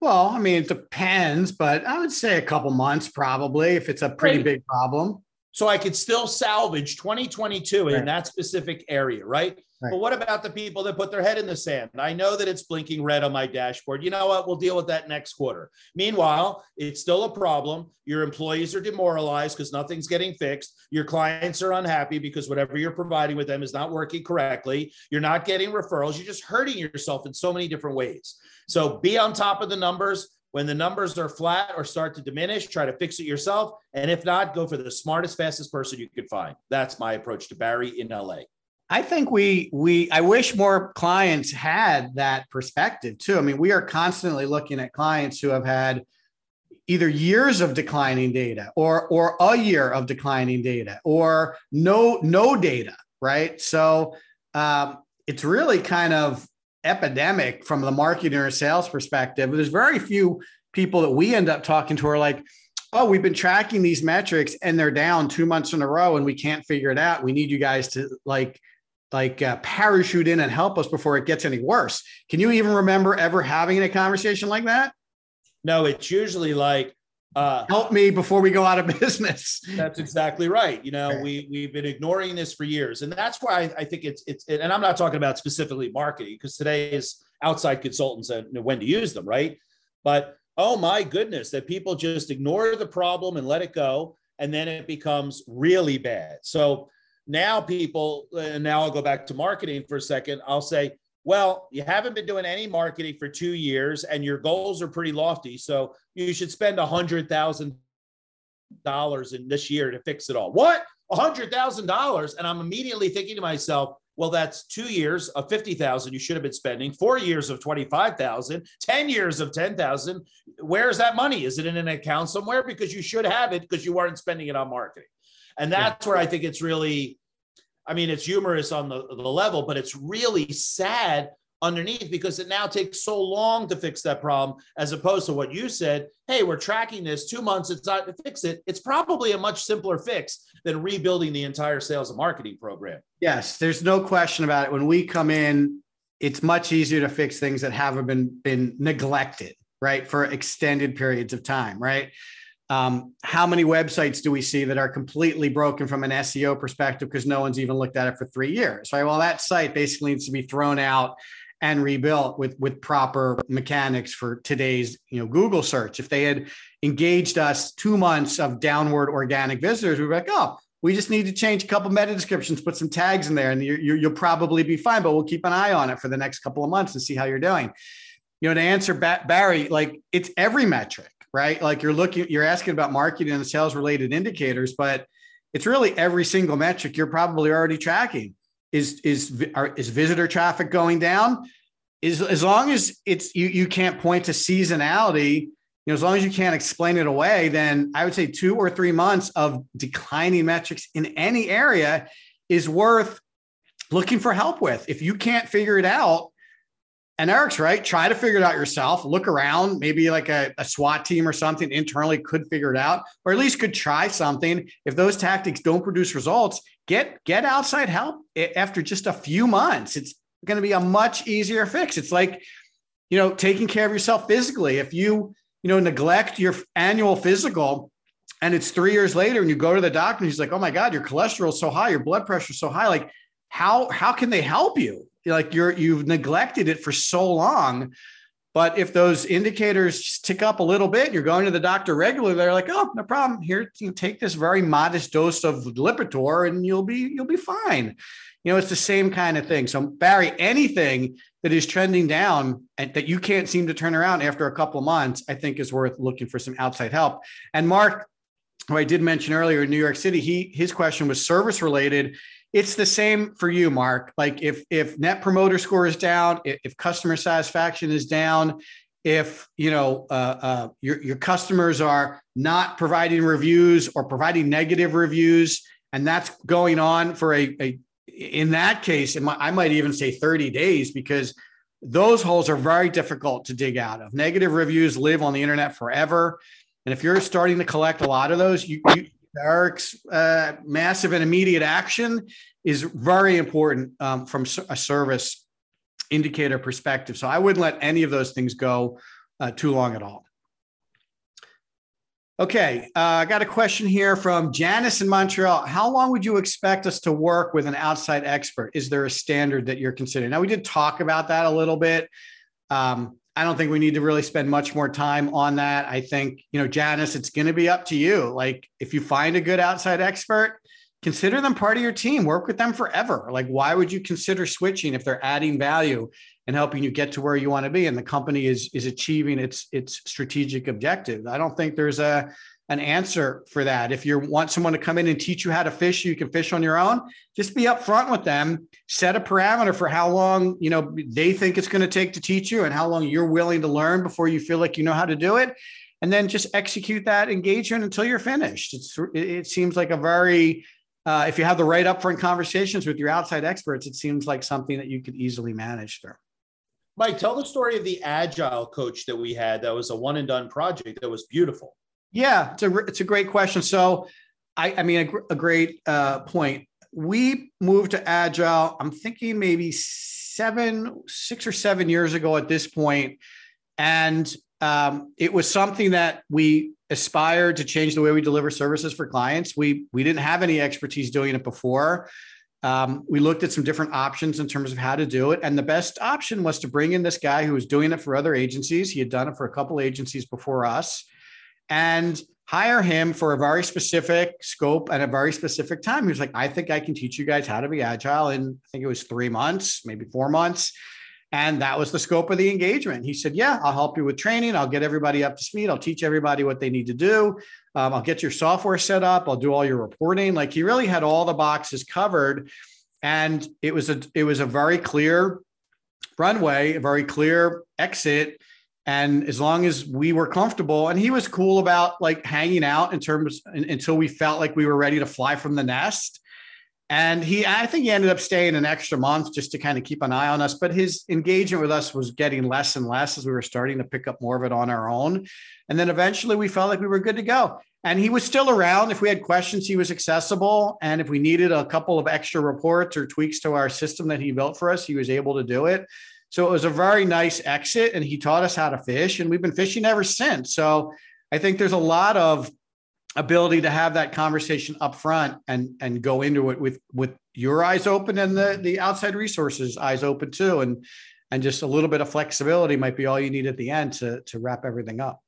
Well, I mean, it depends, but I would say a couple months probably if it's a pretty right. big problem.
So I could still salvage 2022 right. in that specific area, right? Right. But what about the people that put their head in the sand? I know that it's blinking red on my dashboard. You know what? We'll deal with that next quarter. Meanwhile, it's still a problem. Your employees are demoralized because nothing's getting fixed. Your clients are unhappy because whatever you're providing with them is not working correctly. You're not getting referrals. You're just hurting yourself in so many different ways. So be on top of the numbers. When the numbers are flat or start to diminish, try to fix it yourself. And if not, go for the smartest, fastest person you could find. That's my approach to Barry in LA.
I think we we I wish more clients had that perspective too. I mean, we are constantly looking at clients who have had either years of declining data or or a year of declining data or no no data, right? So um, it's really kind of epidemic from the marketing or sales perspective. There's very few people that we end up talking to are like, oh, we've been tracking these metrics and they're down two months in a row and we can't figure it out. We need you guys to like like uh, parachute in and help us before it gets any worse. Can you even remember ever having a conversation like that?
No, it's usually like
uh, help me before we go out of business.
That's exactly right. You know, we we've been ignoring this for years, and that's why I, I think it's it's. And I'm not talking about specifically marketing because today is outside consultants and when to use them, right? But oh my goodness, that people just ignore the problem and let it go, and then it becomes really bad. So now people, and now I'll go back to marketing for a second. I'll say, well, you haven't been doing any marketing for two years and your goals are pretty lofty. So you should spend a hundred thousand dollars in this year to fix it all. What? A hundred thousand dollars. And I'm immediately thinking to myself, well, that's two years of 50,000 you should have been spending, four years of 25,000, 10 years of 10,000. Where's that money? Is it in an account somewhere? Because you should have it because you weren't spending it on marketing. And that's yeah. where I think it's really, I mean, it's humorous on the, the level, but it's really sad underneath because it now takes so long to fix that problem as opposed to what you said hey we're tracking this two months it's not to fix it. It's probably a much simpler fix than rebuilding the entire sales and marketing program.
Yes there's no question about it. When we come in it's much easier to fix things that haven't been been neglected right for extended periods of time right um, how many websites do we see that are completely broken from an SEO perspective because no one's even looked at it for three years, right? Well, that site basically needs to be thrown out and rebuilt with with proper mechanics for today's you know Google search. If they had engaged us two months of downward organic visitors, we'd be like, oh, we just need to change a couple meta descriptions, put some tags in there, and you will probably be fine. But we'll keep an eye on it for the next couple of months and see how you're doing. You know, to answer Barry, like it's every metric right? Like you're looking, you're asking about marketing and sales related indicators, but it's really every single metric you're probably already tracking. Is is are, is visitor traffic going down? Is as long as it's you you can't point to seasonality you know, as long as you can't explain it away, then I would say two or three months of declining metrics in any area is worth looking for help with. If you can't figure it out, and Eric's right, try to figure it out yourself. Look around, maybe like a, a, SWAT team or something internally could figure it out, or at least could try something. If those tactics don't produce results, get get outside help after just a few months. It's going to be a much easier fix. It's like, you know, taking care of yourself physically. If you, you know, neglect your annual physical and it's three years later and you go to the doctor and he's like, oh my God, your cholesterol is so high, your blood pressure is so high. Like, how how can they help you? Like you're you've neglected it for so long. But if those indicators tick up a little bit, you're going to the doctor regularly. They're like, "Oh, no problem. Here, you take this very modest dose of Lipitor, and you'll be you'll be fine." You know, it's the same kind of thing. So, Barry, anything that is trending down and that you can't seem to turn around after a couple of months, I think is worth looking for some outside help. And Mark, who I did mention earlier in New York City, he his question was service related. It's the same for you, Mark. Like if if net promoter score is down, if, if customer satisfaction is down, if you know uh, uh, your your customers are not providing reviews or providing negative reviews, and that's going on for a, a in that case, might, I might even say 30 days because those holes are very difficult to dig out of. Negative reviews live on the internet forever. And if you're starting to collect a lot of those, you, you Eric's uh, massive and immediate action is very important um, from a service indicator perspective. So I wouldn't let any of those things go uh, too long at all. Okay, uh, I got a question here from Janice in Montreal. How long would you expect us to work with an outside expert? Is there a standard that you're considering? Now, we did talk about that a little bit. Um, I don't think we need to really spend much more time on that. I think, you know, Janice, it's going to be up to you. Like, if you find a good outside expert, consider them part of your team, work with them forever. Like, why would you consider switching if they're adding value and helping you get to where you want to be and the company is is achieving its its strategic objective? I don't think there's a an answer for that. If you want someone to come in and teach you how to fish, you can fish on your own. Just be upfront with them. Set a parameter for how long you know they think it's going to take to teach you, and how long you're willing to learn before you feel like you know how to do it. And then just execute that engagement until you're finished. It's it seems like a very uh, if you have the right upfront conversations with your outside experts, it seems like something that you could easily manage through.
Mike, tell the story of the agile coach that we had. That was a one and done project that was beautiful.
Yeah, it's a it's a great question. So, I I mean a, a great uh, point. We moved to agile. I'm thinking maybe seven, six or seven years ago at this point, and um, it was something that we aspired to change the way we deliver services for clients. We we didn't have any expertise doing it before. Um, we looked at some different options in terms of how to do it, and the best option was to bring in this guy who was doing it for other agencies. He had done it for a couple agencies before us and hire him for a very specific scope and a very specific time. He was like, I think I can teach you guys how to be agile in, I think it was three months, maybe four months. And that was the scope of the engagement. He said, Yeah, I'll help you with training. I'll get everybody up to speed. I'll teach everybody what they need to do. Um, I'll get your software set up. I'll do all your reporting. Like he really had all the boxes covered. And it was a it was a very clear runway, a very clear exit and as long as we were comfortable and he was cool about like hanging out in terms until we felt like we were ready to fly from the nest. And he i think he ended up staying an extra month just to kind of keep an eye on us but his engagement with us was getting less and less as we were starting to pick up more of it on our own. And then eventually we felt like we were good to go. And he was still around. If we had questions he was accessible. And if we needed a couple of extra reports or tweaks to our system that he built for us he was able to do it so it was a very nice exit, and he taught us how to fish, and we've been fishing ever since. So I think there's a lot of ability to have that conversation up front and and go into it with with your eyes open and the the outside resources eyes open too and and just a little bit of flexibility might be all you need at the end to to wrap everything up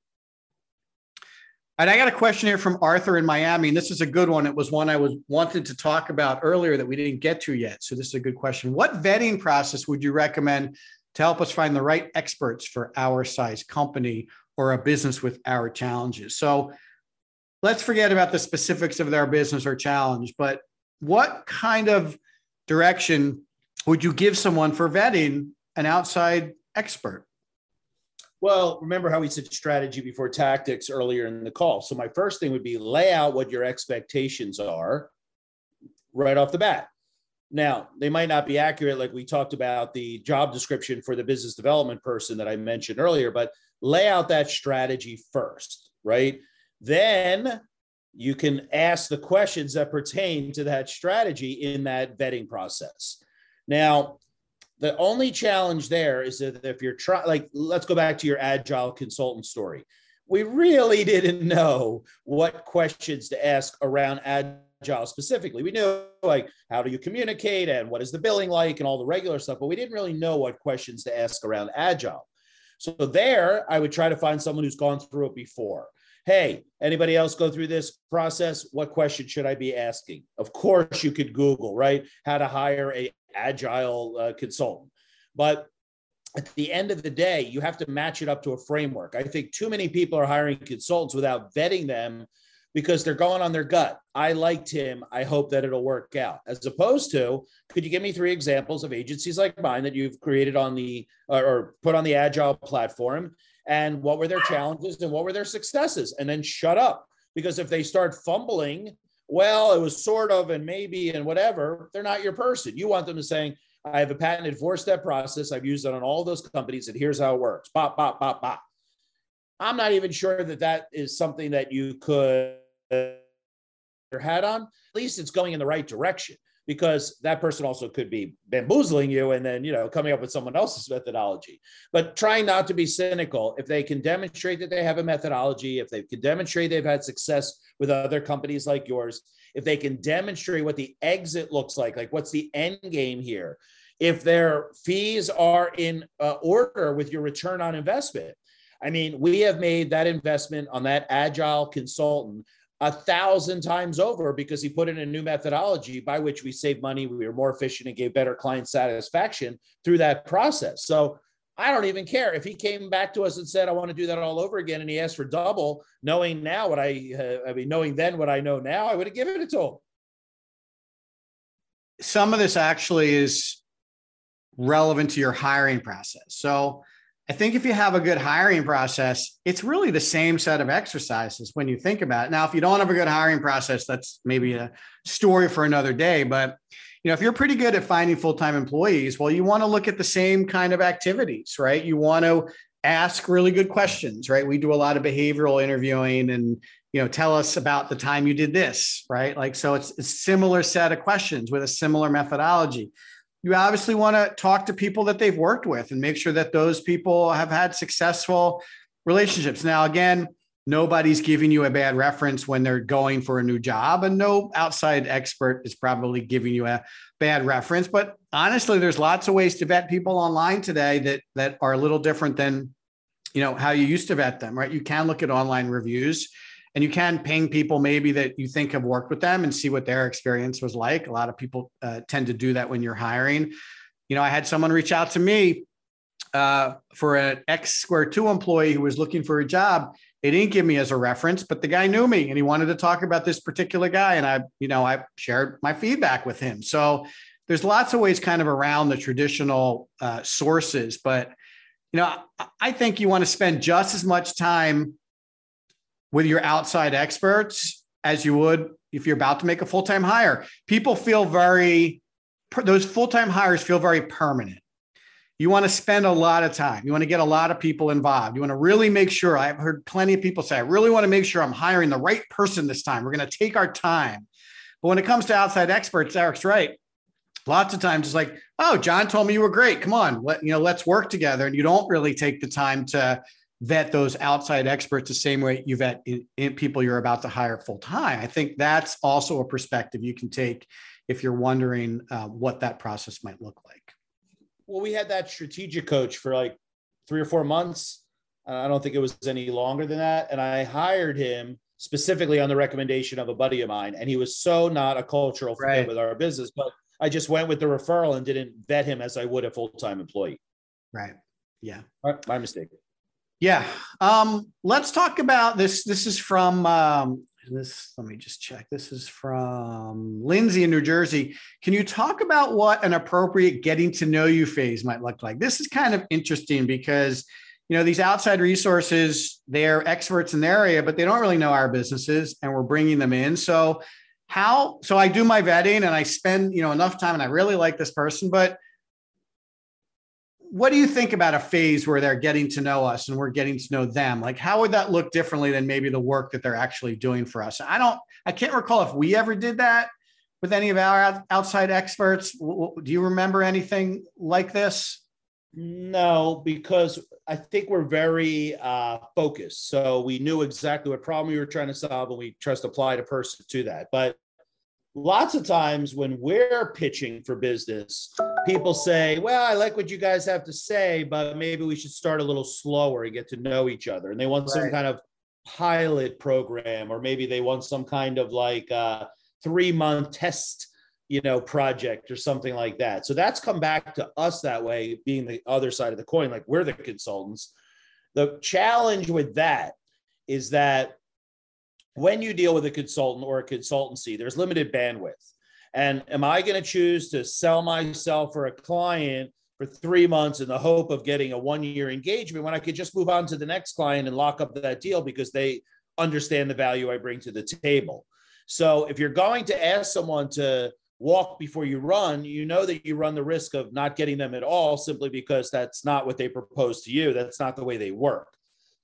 and I got a question here from Arthur in Miami, and this is a good one. It was one I was wanted to talk about earlier that we didn't get to yet. So this is a good question. What vetting process would you recommend to help us find the right experts for our size company or a business with our challenges? So let's forget about the specifics of their business or challenge, but what kind of direction would you give someone for vetting an outside expert?
Well, remember how we said strategy before tactics earlier in the call. So my first thing would be lay out what your expectations are right off the bat. Now, they might not be accurate, like we talked about the job description for the business development person that I mentioned earlier, but lay out that strategy first, right? Then you can ask the questions that pertain to that strategy in that vetting process. Now, the only challenge there is that if you're trying, like, let's go back to your agile consultant story. We really didn't know what questions to ask around agile specifically. We knew like how do you communicate and what is the billing like and all the regular stuff, but we didn't really know what questions to ask around agile. So there, I would try to find someone who's gone through it before. Hey, anybody else go through this process? What question should I be asking? Of course, you could Google, right? How to hire a agile uh, consultant. But at the end of the day, you have to match it up to a framework. I think too many people are hiring consultants without vetting them because they're going on their gut. I liked him. I hope that it'll work out. As opposed to, could you give me three examples of agencies like mine that you've created on the or put on the agile platform? And what were their challenges and what were their successes? And then shut up. Because if they start fumbling well, it was sort of and maybe and whatever, they're not your person. You want them to saying, I have a patented four step process. I've used it on all those companies, and here's how it works. Bop, bop, bop, bop. I'm not even sure that that is something that you could your hat on. At least it's going in the right direction because that person also could be bamboozling you and then you know coming up with someone else's methodology. But trying not to be cynical if they can demonstrate that they have a methodology if they can demonstrate they've had success with other companies like yours if they can demonstrate what the exit looks like like what's the end game here if their fees are in uh, order with your return on investment. I mean, we have made that investment on that agile consultant a thousand times over because he put in a new methodology by which we save money, we were more efficient, and gave better client satisfaction through that process. So I don't even care if he came back to us and said, "I want to do that all over again," and he asked for double, knowing now what I, uh, I mean, knowing then what I know now, I would have given it to him.
Some of this actually is relevant to your hiring process. So I think if you have a good hiring process, it's really the same set of exercises when you think about it. Now, if you don't have a good hiring process, that's maybe a story for another day. But you know, if you're pretty good at finding full-time employees, well, you want to look at the same kind of activities, right? You want to ask really good questions, right? We do a lot of behavioral interviewing and you know, tell us about the time you did this, right? Like so it's a similar set of questions with a similar methodology you obviously want to talk to people that they've worked with and make sure that those people have had successful relationships. Now, again, nobody's giving you a bad reference when they're going for a new job, and no outside expert is probably giving you a bad reference. But honestly, there's lots of ways to vet people online today that that are a little different than you know how you used to vet them, right? You can look at online reviews and you can ping people maybe that you think have worked with them and see what their experience was like. A lot of people uh, tend to do that when you're hiring. You know, I had someone reach out to me uh, for an X Square Two employee who was looking for a job. They didn't give me as a reference, but the guy knew me and he wanted to talk about this particular guy. And I, you know, I shared my feedback with him. So there's lots of ways kind of around the traditional uh, sources, but you know, I think you want to spend just as much time with your outside experts as you would if you're about to make a full-time hire. People feel very those full-time hires feel very permanent. You want to spend a lot of time. You want to get a lot of people involved. You want to really make sure. I've heard plenty of people say, I really want to make sure I'm hiring the right person this time. We're going to take our time. But when it comes to outside experts, Eric's right. Lots of times it's like, oh, John told me you were great. Come on, let you know, let's work together. And you don't really take the time to vet those outside experts the same way you vet in, in people you're about to hire full time. I think that's also a perspective you can take if you're wondering uh, what that process might look like.
Well, we had that strategic coach for like three or four months. I don't think it was any longer than that. And I hired him specifically on the recommendation of a buddy of mine. And he was so not a cultural fit right. with our business, but I just went with the referral and didn't vet him as I would a full time employee.
Right. Yeah.
My mistake.
Yeah. Um, let's talk about this. This is from um, this. Let me just check. This is from Lindsay in New Jersey. Can you talk about what an appropriate getting to know you phase might look like? This is kind of interesting because you know, these outside resources, they're experts in their area, but they don't really know our businesses and we're bringing them in. So, how, so I do my vetting and I spend, you know, enough time and I really like this person, but what do you think about a phase where they're getting to know us and we're getting to know them? Like, how would that look differently than maybe the work that they're actually doing for us? I don't, I can't recall if we ever did that with any of our outside experts. Do you remember anything like this?
No, because I think we're very uh, focused. So we knew exactly what problem we were trying to solve, and we just applied a person to that. But lots of times when we're pitching for business, people say, Well, I like what you guys have to say, but maybe we should start a little slower and get to know each other. And they want right. some kind of pilot program, or maybe they want some kind of like uh, three month test you know project or something like that so that's come back to us that way being the other side of the coin like we're the consultants the challenge with that is that when you deal with a consultant or a consultancy, there's limited bandwidth. And am I going to choose to sell myself for a client for three months in the hope of getting a one year engagement when I could just move on to the next client and lock up that deal because they understand the value I bring to the table? So if you're going to ask someone to walk before you run, you know that you run the risk of not getting them at all simply because that's not what they propose to you. That's not the way they work.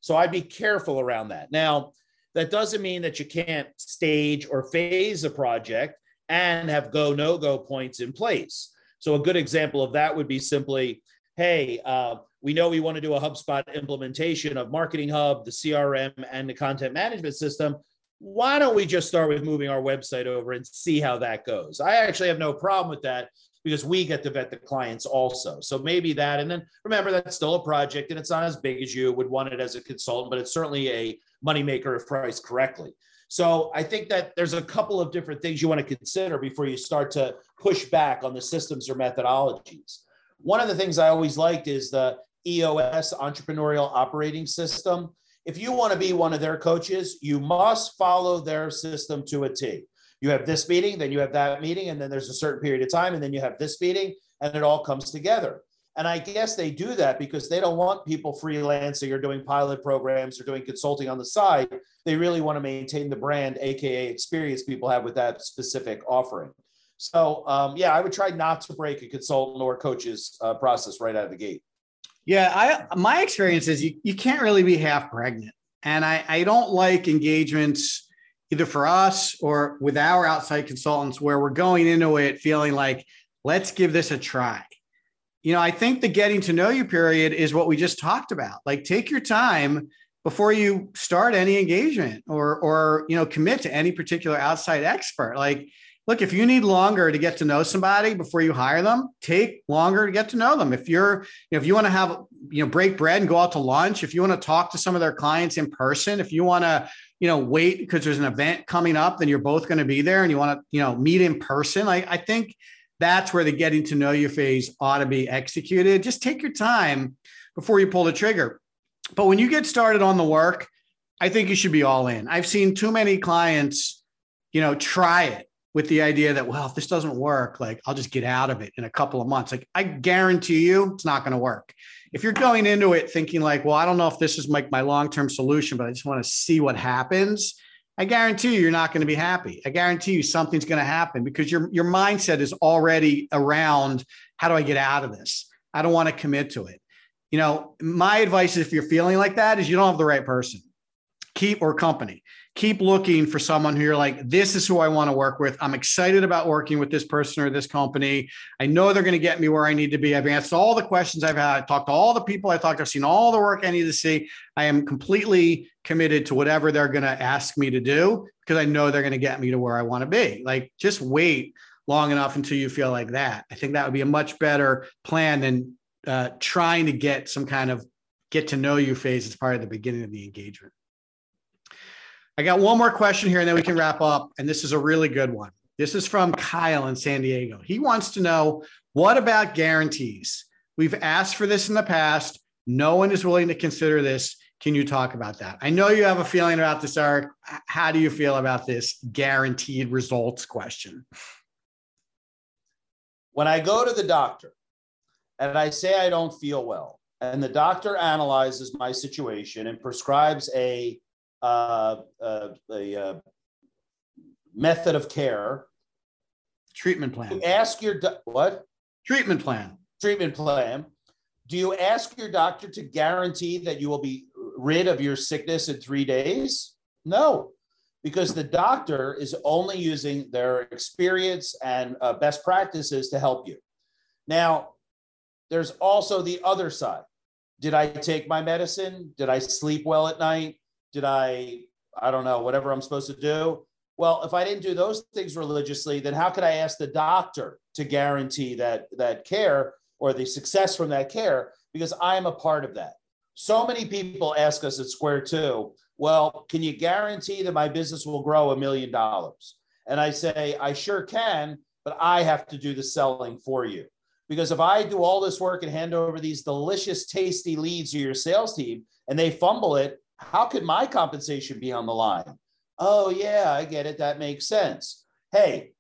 So I'd be careful around that. Now, that doesn't mean that you can't stage or phase a project and have go no go points in place. So, a good example of that would be simply hey, uh, we know we want to do a HubSpot implementation of Marketing Hub, the CRM, and the content management system. Why don't we just start with moving our website over and see how that goes? I actually have no problem with that because we get to vet the clients also. So maybe that. And then remember, that's still a project and it's not as big as you would want it as a consultant, but it's certainly a moneymaker if priced correctly. So I think that there's a couple of different things you want to consider before you start to push back on the systems or methodologies. One of the things I always liked is the EOS entrepreneurial operating system. If you want to be one of their coaches, you must follow their system to a T you have this meeting, then you have that meeting, and then there's a certain period of time, and then you have this meeting, and it all comes together. And I guess they do that because they don't want people freelancing or doing pilot programs or doing consulting on the side. They really want to maintain the brand, AKA experience people have with that specific offering. So, um, yeah, I would try not to break a consultant or coach's uh, process right out of the gate.
Yeah, I my experience is you, you can't really be half pregnant. And I, I don't like engagements either for us or with our outside consultants where we're going into it feeling like, let's give this a try. You know, I think the getting to know you period is what we just talked about. Like, take your time before you start any engagement or or you know commit to any particular outside expert like look if you need longer to get to know somebody before you hire them take longer to get to know them if you're you know, if you want to have you know break bread and go out to lunch if you want to talk to some of their clients in person if you want to you know, wait because there's an event coming up, then you're both going to be there and you want to, you know, meet in person. I, I think that's where the getting to know you phase ought to be executed. Just take your time before you pull the trigger. But when you get started on the work, I think you should be all in. I've seen too many clients, you know, try it with the idea that, well, if this doesn't work, like I'll just get out of it in a couple of months. Like I guarantee you it's not going to work if you're going into it thinking like, well, I don't know if this is like my long-term solution, but I just want to see what happens. I guarantee you, you're not going to be happy. I guarantee you something's going to happen because your, your mindset is already around how do I get out of this? I don't want to commit to it. You know, my advice if you're feeling like that is you don't have the right person, keep or company keep looking for someone who you're like, this is who I want to work with. I'm excited about working with this person or this company. I know they're going to get me where I need to be. I've answered all the questions I've had. I've talked to all the people I talked. I've seen all the work I need to see. I am completely committed to whatever they're going to ask me to do because I know they're going to get me to where I want to be. Like, just wait long enough until you feel like that. I think that would be a much better plan than uh, trying to get some kind of get to know you phase as part of the beginning of the engagement. I got one more question here and then we can wrap up. And this is a really good one. This is from Kyle in San Diego. He wants to know what about guarantees? We've asked for this in the past. No one is willing to consider this. Can you talk about that? I know you have a feeling about this, Eric. How do you feel about this guaranteed results question?
When I go to the doctor and I say I don't feel well, and the doctor analyzes my situation and prescribes a uh, uh, a uh, method of care.
Treatment plan.
ask your do- what?
Treatment plan.
Treatment plan. Do you ask your doctor to guarantee that you will be rid of your sickness in three days? No, because the doctor is only using their experience and uh, best practices to help you. Now, there's also the other side. Did I take my medicine? Did I sleep well at night? Did I, I don't know, whatever I'm supposed to do? Well, if I didn't do those things religiously, then how could I ask the doctor to guarantee that that care or the success from that care? Because I am a part of that. So many people ask us at Square Two, well, can you guarantee that my business will grow a million dollars? And I say, I sure can, but I have to do the selling for you. Because if I do all this work and hand over these delicious, tasty leads to your sales team and they fumble it, how could my compensation be on the line? Oh, yeah, I get it. That makes sense. Hey,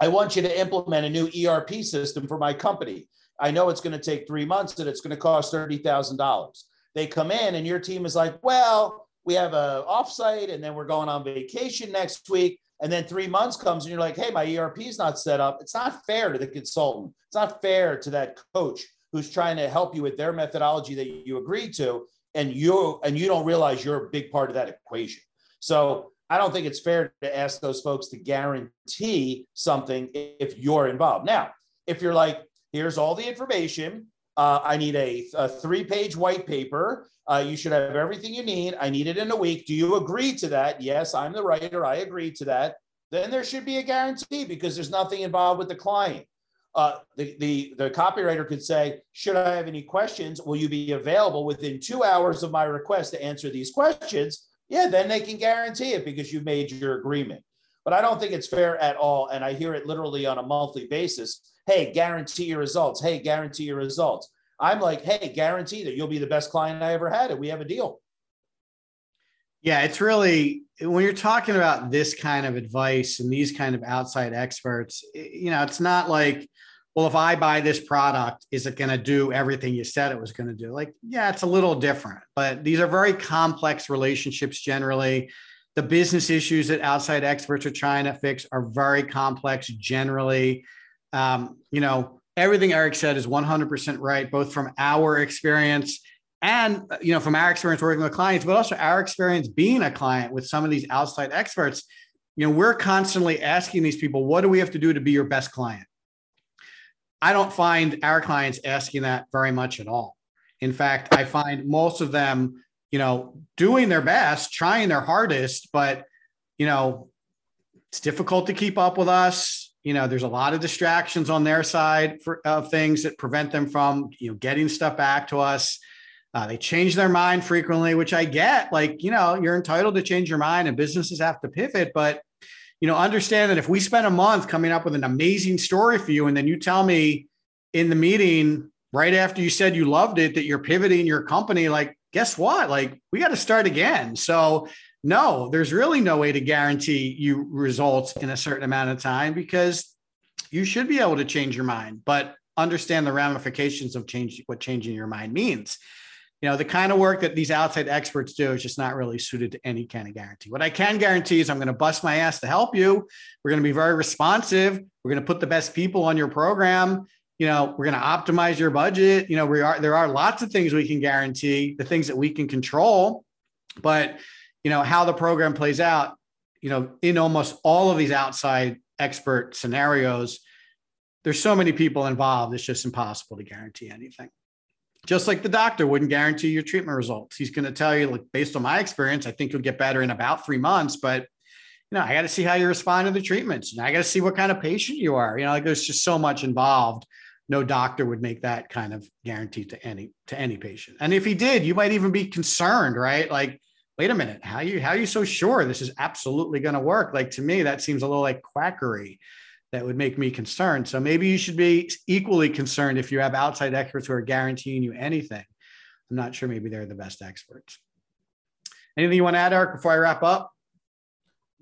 I want you to implement a new ERP system for my company. I know it's going to take three months and it's going to cost $30,000. They come in and your team is like, well, we have a offsite and then we're going on vacation next week. And then three months comes and you're like, hey, my ERP is not set up. It's not fair to the consultant. It's not fair to that coach who's trying to help you with their methodology that you agreed to and you and you don't realize you're a big part of that equation. So I don't think it's fair to ask those folks to guarantee something if you're involved. Now, if you're like, here's all the information, uh, I need a, a three page white paper. Uh, you should have everything you need. I need it in a week. Do you agree to that? Yes, I'm the writer. I agree to that. Then there should be a guarantee because there's nothing involved with the client uh, the, the, the copywriter could say, should I have any questions? Will you be available within two hours of my request to answer these questions? Yeah, then they can guarantee it because you've made your agreement. But I don't think it's fair at all. And I hear it literally on a monthly basis. Hey, guarantee your results. Hey, guarantee your results. I'm like, hey, guarantee that you'll be the best client I ever had and we have a deal.
Yeah, it's really when you're talking about this kind of advice and these kind of outside experts, you know, it's not like, well, if I buy this product, is it going to do everything you said it was going to do? Like, yeah, it's a little different, but these are very complex relationships generally. The business issues that outside experts are trying to fix are very complex generally. Um, you know, everything Eric said is 100% right, both from our experience and uh, you know from our experience working with clients but also our experience being a client with some of these outside experts you know we're constantly asking these people what do we have to do to be your best client? I don't find our clients asking that very much at all. In fact i find most of them you know doing their best trying their hardest but you know it's difficult to keep up with us. You know there's a lot of distractions on their side of things that prevent them from you know getting stuff back to us uh, they change their mind frequently, which I get. Like, you know, you're entitled to change your mind and businesses have to pivot. But, you know, understand that if we spend a month coming up with an amazing story for you, and then you tell me in the meeting right after you said you loved it that you're pivoting your company, like, guess what? Like, we got to start again. So, no, there's really no way to guarantee you results in a certain amount of time because you should be able to change your mind, but understand the ramifications of change, what changing your mind means you know the kind of work that these outside experts do is just not really suited to any kind of guarantee. What i can guarantee is i'm going to bust my ass to help you. We're going to be very responsive. We're going to put the best people on your program. You know we're going to optimize your budget. You know we are there are lots of things we can guarantee the things that we can control. But you know how the program plays out you know in almost all of these outside expert scenarios there's so many people involved it's just impossible to guarantee anything just like the doctor wouldn't guarantee your treatment results. He's going to tell you, like, based on my experience, I think you'll get better in about three months. But, you know, I got to see how you respond to the treatments. And I got to see what kind of patient you are. You know, like there's just so much involved. No doctor would make that kind of guarantee to any to any patient. And if he did, you might even be concerned, right? Like, wait a minute, how you how are you so sure this is absolutely going to work? Like to me, that seems a little like quackery that would make me concerned. So maybe you should be equally concerned if you have outside experts who are guaranteeing you anything. I'm not sure maybe they're the best experts. Anything you want to add, Eric, before I wrap up?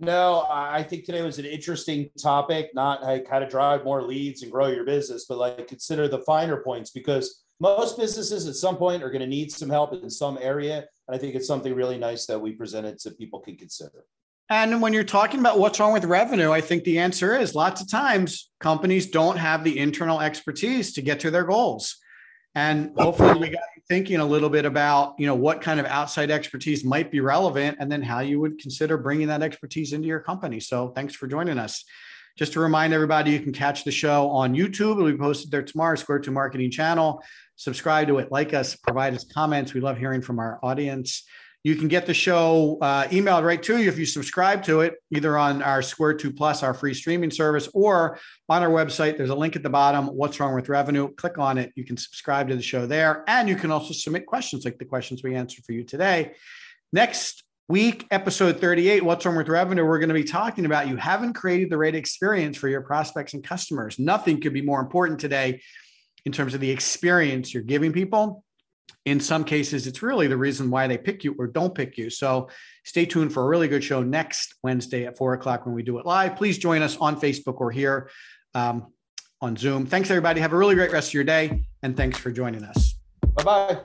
No, I think today was an interesting topic, not like how to drive more leads and grow your business, but like consider the finer points because most businesses at some point are going to need some help in some area. And I think it's something really nice that we presented so people can consider.
And when you're talking about what's wrong with revenue, I think the answer is lots of times companies don't have the internal expertise to get to their goals. And hopefully we got you thinking a little bit about, you know, what kind of outside expertise might be relevant and then how you would consider bringing that expertise into your company. So thanks for joining us. Just to remind everybody, you can catch the show on YouTube. It'll be posted there tomorrow, Square Two Marketing channel. Subscribe to it, like us, provide us comments. We love hearing from our audience. You can get the show uh, emailed right to you if you subscribe to it, either on our Square 2 Plus, our free streaming service, or on our website. There's a link at the bottom. What's wrong with revenue? Click on it. You can subscribe to the show there. And you can also submit questions like the questions we answered for you today. Next week, episode 38, What's Wrong with Revenue? We're going to be talking about you haven't created the right experience for your prospects and customers. Nothing could be more important today in terms of the experience you're giving people in some cases, it's really the reason why they pick you or don't pick you. So stay tuned for a really good show next Wednesday at four o'clock when we do it live. Please join us on Facebook or here um, on Zoom. Thanks, everybody. Have a really great rest of your day. And thanks for joining us.
Bye bye.